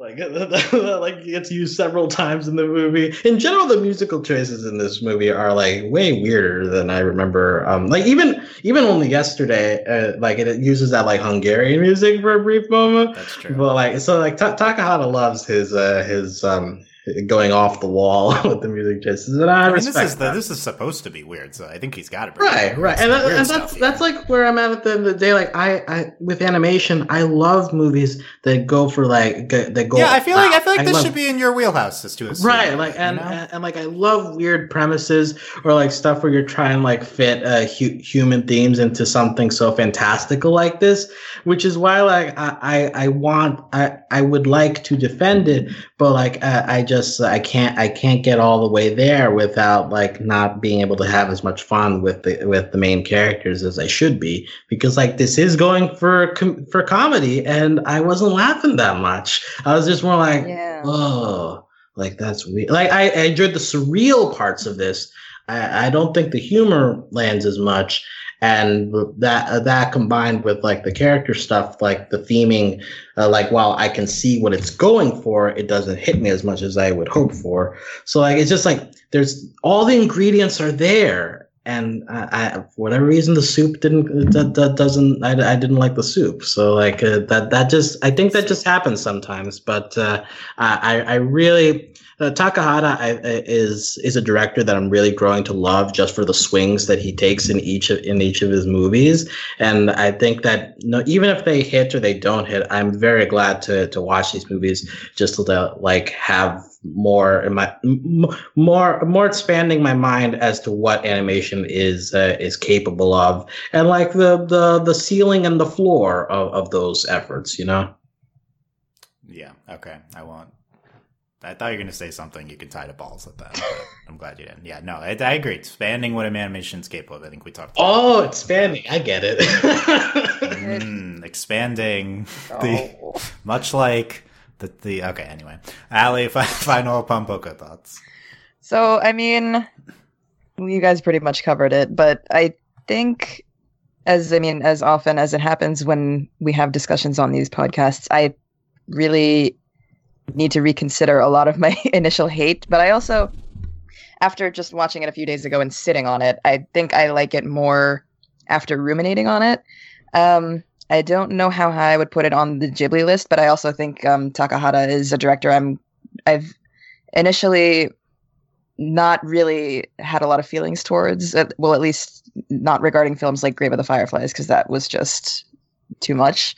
Like, like gets used several times in the movie. In general, the musical choices in this movie are like way weirder than I remember. Um, like even even only yesterday, uh, like it uses that like Hungarian music for a brief moment. That's true. But like, so like Ta- Takahata loves his uh his um going off the wall with the music choices, and I, I mean, respect this is the, this is supposed to be weird, so I think he's got it Right, right, and, that, and that's here. that's like where I'm at at the end of the day. Like I, I with animation, I love movies that go for like go, that go. yeah. I feel like I feel like I this love- should be in your wheelhouse as to a right like and, and and like i love weird premises or like stuff where you're trying like fit uh hu- human themes into something so fantastical like this which is why like i i, I want i i would like to defend it but like I, I just i can't i can't get all the way there without like not being able to have as much fun with the with the main characters as i should be because like this is going for com- for comedy and i wasn't laughing that much. I was just more like yeah. oh like that's weird like I, I enjoyed the surreal parts of this. I, I don't think the humor lands as much and that uh, that combined with like the character stuff like the theming uh, like while i can see what it's going for it doesn't hit me as much as i would hope for. So like it's just like there's all the ingredients are there. And I, I for whatever reason the soup didn't that, that doesn't I, I didn't like the soup. So like uh, that that just I think that just happens sometimes. But uh, I I really uh, Takahata I, is is a director that I'm really growing to love just for the swings that he takes in each of in each of his movies and I think that even if they hit or they don't hit I'm very glad to to watch these movies just to like have more in my more more expanding my mind as to what animation is uh, is capable of and like the the the ceiling and the floor of, of those efforts you know Yeah. Okay. I won't. I thought you were going to say something you could tie to balls with that. But I'm glad you didn't. Yeah. No, I, I agree. Expanding what a animation's capable of. I think we talked. about oh expanding i get it Mm, expanding the much like the the. Okay. Anyway, Ali, fi- final Pom Poko thoughts. So, I mean, you guys pretty much covered it, but I think, as I mean, as often as it happens when we have discussions on these podcasts, I really need to reconsider a lot of my initial hate. But I also, after just watching it a few days ago and sitting on it, I think I like it more after ruminating on it. Um, I don't know how high I would put it on the Ghibli list, but I also think um, Takahata is a director I'm I've initially not really had a lot of feelings towards. uh, Well, at least not regarding films like Grave of the Fireflies, because that was just too much.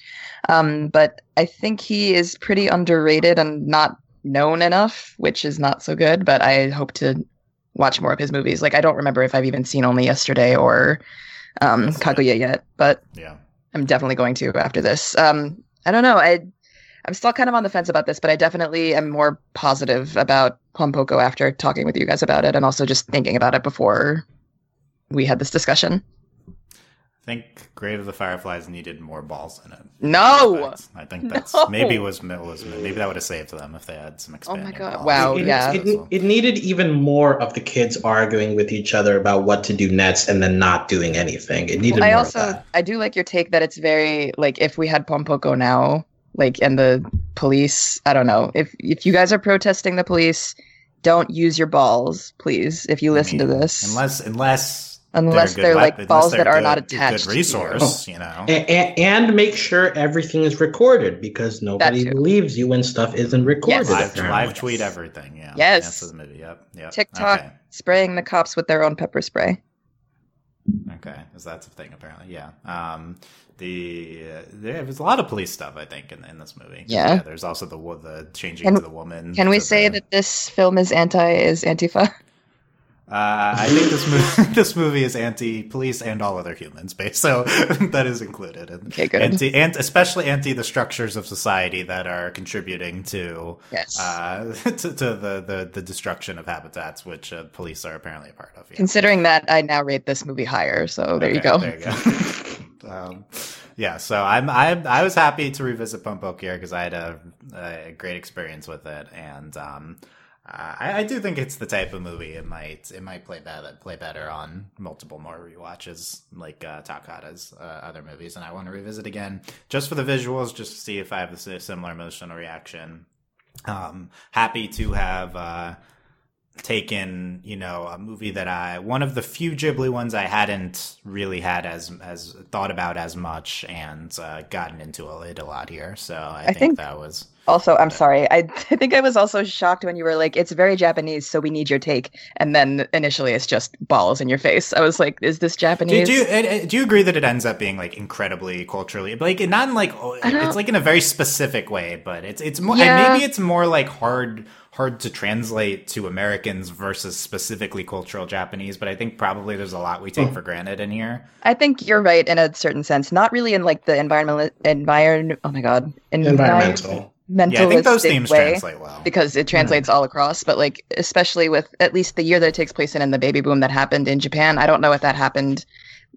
Um, but I think he is pretty underrated and not known enough, which is not so good. But I hope to watch more of his movies. Like I don't remember if I've even seen Only Yesterday or um, Kaguya yet, but Yeah. I'm definitely going to after this. Um, I don't know. I I'm still kind of on the fence about this, but I definitely am more positive about Pom Poko after talking with you guys about it, and also just thinking about it before we had this discussion. I think Grave of the Fireflies needed more balls in it. No. I think that's No. maybe was was maybe that would have saved them if they had some Oh my God. balls. Wow, it, yeah. it, it needed even more of the kids arguing with each other about what to do next and then not doing anything it needed I more also of that I do like your take that it's very like if we had Pom Poko now, like and the police, I don't know. If if you guys are protesting the police, don't use your balls, please. If you I listen to this. unless unless Unless they're, they're, like weapons, balls unless that they're are not attached Good to you. resource, you know. and, and make sure everything is recorded because nobody believes you when stuff isn't recorded. Yes. Live, live tweet everything. Yeah. Yes. That's the movie. Yep. Yep. TikTok Okay. spraying the cops with their own pepper spray. Okay, is that's a thing apparently? Yeah. Um, the uh, there's a lot of police stuff I think in, in this movie. Yeah. There's also the the changing Can- to the woman. Can we say the- that this film is anti is Antifa? Uh, I think this movie this movie is anti police and all other humans, based so that is included. And Okay, good. Anti, and especially anti the structures of society that are contributing to Yes. uh, to, to the, the the destruction of habitats, which uh, police are apparently a part of. Yeah. Considering that, I now rate this movie higher. So there you go. There you go. um, yeah, so I'm I I was happy to revisit Pom Poko here because I had a, a great experience with it, and um, I, I do think it's the type of movie it might it might play better play better on multiple more rewatches like uh, uh, other movies, and I want to revisit again just for the visuals, just to see if I have a similar emotional reaction. Um, happy to have. Uh, taken you know a movie that I one of the few Ghibli ones I hadn't really had as as thought about as much and uh, gotten into it a lot here. So I, think, think- that was Also, I'm sorry. I, I think I was also shocked when you were like, "It's very Japanese, so we need your take." And then initially, it's just balls in your face. I was like, "Is this Japanese?" do you do you agree that it ends up being like incredibly culturally like not in like I it's like in a very specific way, but it's it's more Yeah. and maybe it's more like hard hard to translate to Americans versus specifically cultural Japanese. But I think probably there's a lot we take for granted in here. I think you're right in a certain sense. Not really in like the environmental environment. Oh my god, Environmental. Yeah, I think those environmentalistic themes way. translate well. because it translates all across but like especially with at least the year that it takes place in and the baby boom that happened in japan i don't know if that happened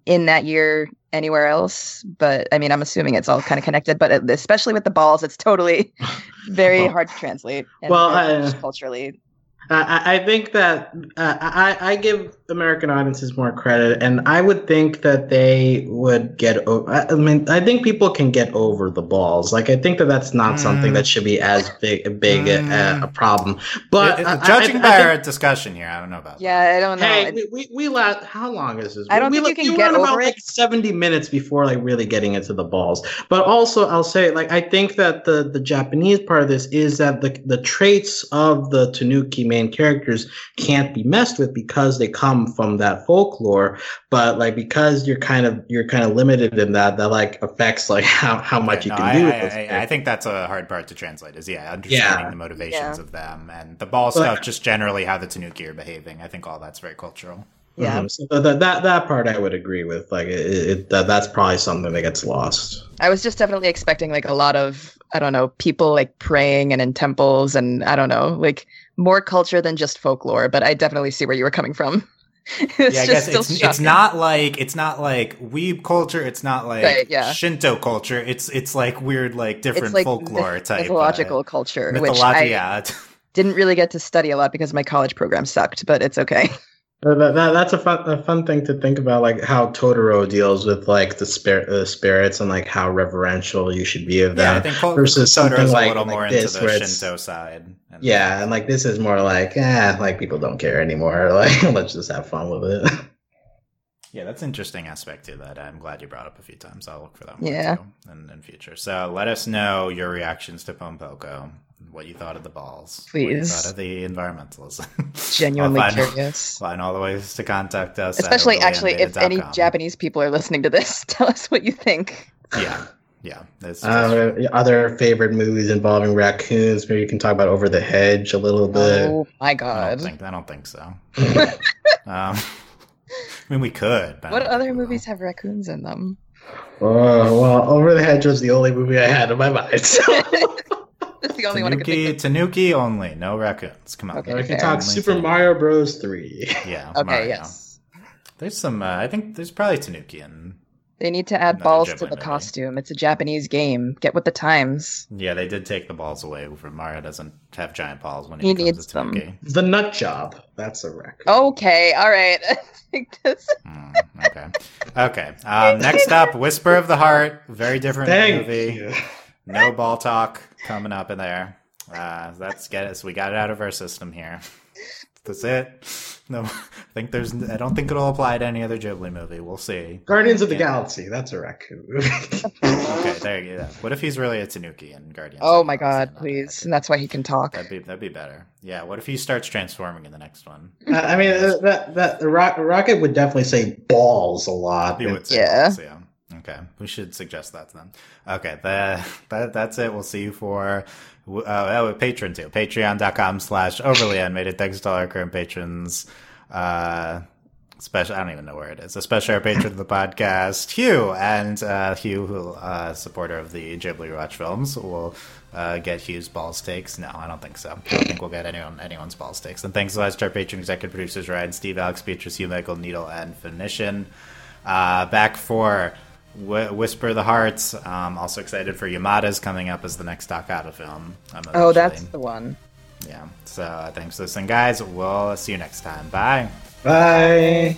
in that year anywhere else but i mean i'm assuming it's all kind of connected but especially with the balls it's totally very Well- hard to translate and well, I- culturally I, I think that uh, I, I give American audiences more credit, and I would think that they would get. I mean, I think people can get over the balls. Like, I think that that's not something Mm. that should be as big, big a, Mm. a problem. But Uh, I- I- judging I, by I think- our discussion here, I don't know about. that. yeah i don't know Hey, we, we, we last, how long is this? I don't we, think we, you can we get went about over like 70 minutes before like really getting into the balls. But also I'll say like I think that the the Japanese part of this is that the the traits of the Tanuki main characters can't be messed with because they come from that folklore, but like because you're kind of you're kind of limited in that that like affects like how how much Yeah, you no, can I, do I, those I, I think that's a hard part to translate. Is yeah, understanding Yeah. the motivations Yeah. of them and the ball But- stuff. Just generally how the Tanuki are behaving. I think all that's very cultural. yeah Mhm. So that, that that part I would agree with. Like it, it, that that's probably something that gets lost. i was just definitely expecting like a lot of i don't know people like praying and in temples and i don't know like more culture than just folklore but i definitely see where you were coming from it's yeah, I guess it's, it's not like it's not like weeb culture. It's not like Right, yeah. Shinto culture. It's it's like weird like different it's like folklore myth- type mythological uh, culture, which I didn't really get to study a lot because my college program sucked, but it's okay. That, that, that's a fun a fun thing to think about, like how Totoro deals with like the spirit uh, spirits and like how reverential you should be of Yeah, I think Col- versus Totoro's something a like- little like more this, into the Shinto side. And- yeah, and like this is more like, eh, like people don't care anymore. Like let's just have fun with it. Yeah, that's an interesting aspect to that. I'm glad you brought up a few times. I'll look for that Yeah. one too in, in future. So let us know your reactions to Pom Poko, what you thought of the balls, what you Please. thought of the environmentalism. Genuinely find, curious. Find all the ways to contact us. Especially, actually, if any overlyanimated.com. Japanese people are listening to this, tell us what you think. Yeah, yeah. It's, Uh, other favorite movies involving raccoons. Maybe you can talk about Over the Hedge a little bit. Oh my I don't god. think I don't think so. um, I mean, we could. but What other we will. movies have raccoons in them? Oh well, Over the Hedge was the only movie I had in my mind. So. That's the only one I could Tanuki, think of. Tanuki only, no raccoons. Come on. Okay, we can fair. talk Super Tanuki. Mario Bros. Three. Yeah. Okay, Mario. yes. There's some. Uh, I think there's probably Tanuki in. They need to add balls to the movie. costume. It's a Japanese game. Get with the times. Yeah, they did take the balls away. From Mario doesn't have giant balls when He he, needs a them. Tanuki. The Nut Job. That's a raccoon. Okay, all right. I think this- Mm, okay. Okay. Um, next up, Whisper of the Heart. Very different Thank movie. you. No ball talk coming up in there. Uh, let's get it. So we got it out of our system here. That's it. No, I think there's. I don't think it'll apply to any other Ghibli movie. We'll see. Guardians of the Yeah. Galaxy. That's a raccoon. Okay, there you go. What if he's really a Tanuki in Guardians? Oh of my god, not please. And that's why he can talk. That'd be that'd be better. Yeah. What if he starts transforming in the next one? I mean, uh, that that the Rock, Rocket would definitely say balls a lot. He would say Yeah. balls, yeah. Okay, we should suggest that to them. Okay, that, that that's it. We'll see you for uh, oh, Patreon too. Patreon.com slash overly animated. Thanks to all our current patrons. Uh, special, I don't even know where it is. Especially our patron of the podcast, Hugh, and uh, Hugh, who uh, supporter of the Ghibli Watch films, will uh, get Hugh's ball stakes. No, I don't think so. I don't think we'll get anyone anyone's ball stakes. And thanks to our patron executive producers Ryan, Steve, Alex, Beatrice, Hugh, Michael, Needle, and Phoenician. Uh, back for Wh- Whisper the Hearts. Um, also excited for Yamada's coming up as the next Takahata film. Um, Oh, that's the one. yeah. So uh, thanks for listening, guys. We'll see you next time. Bye. Bye.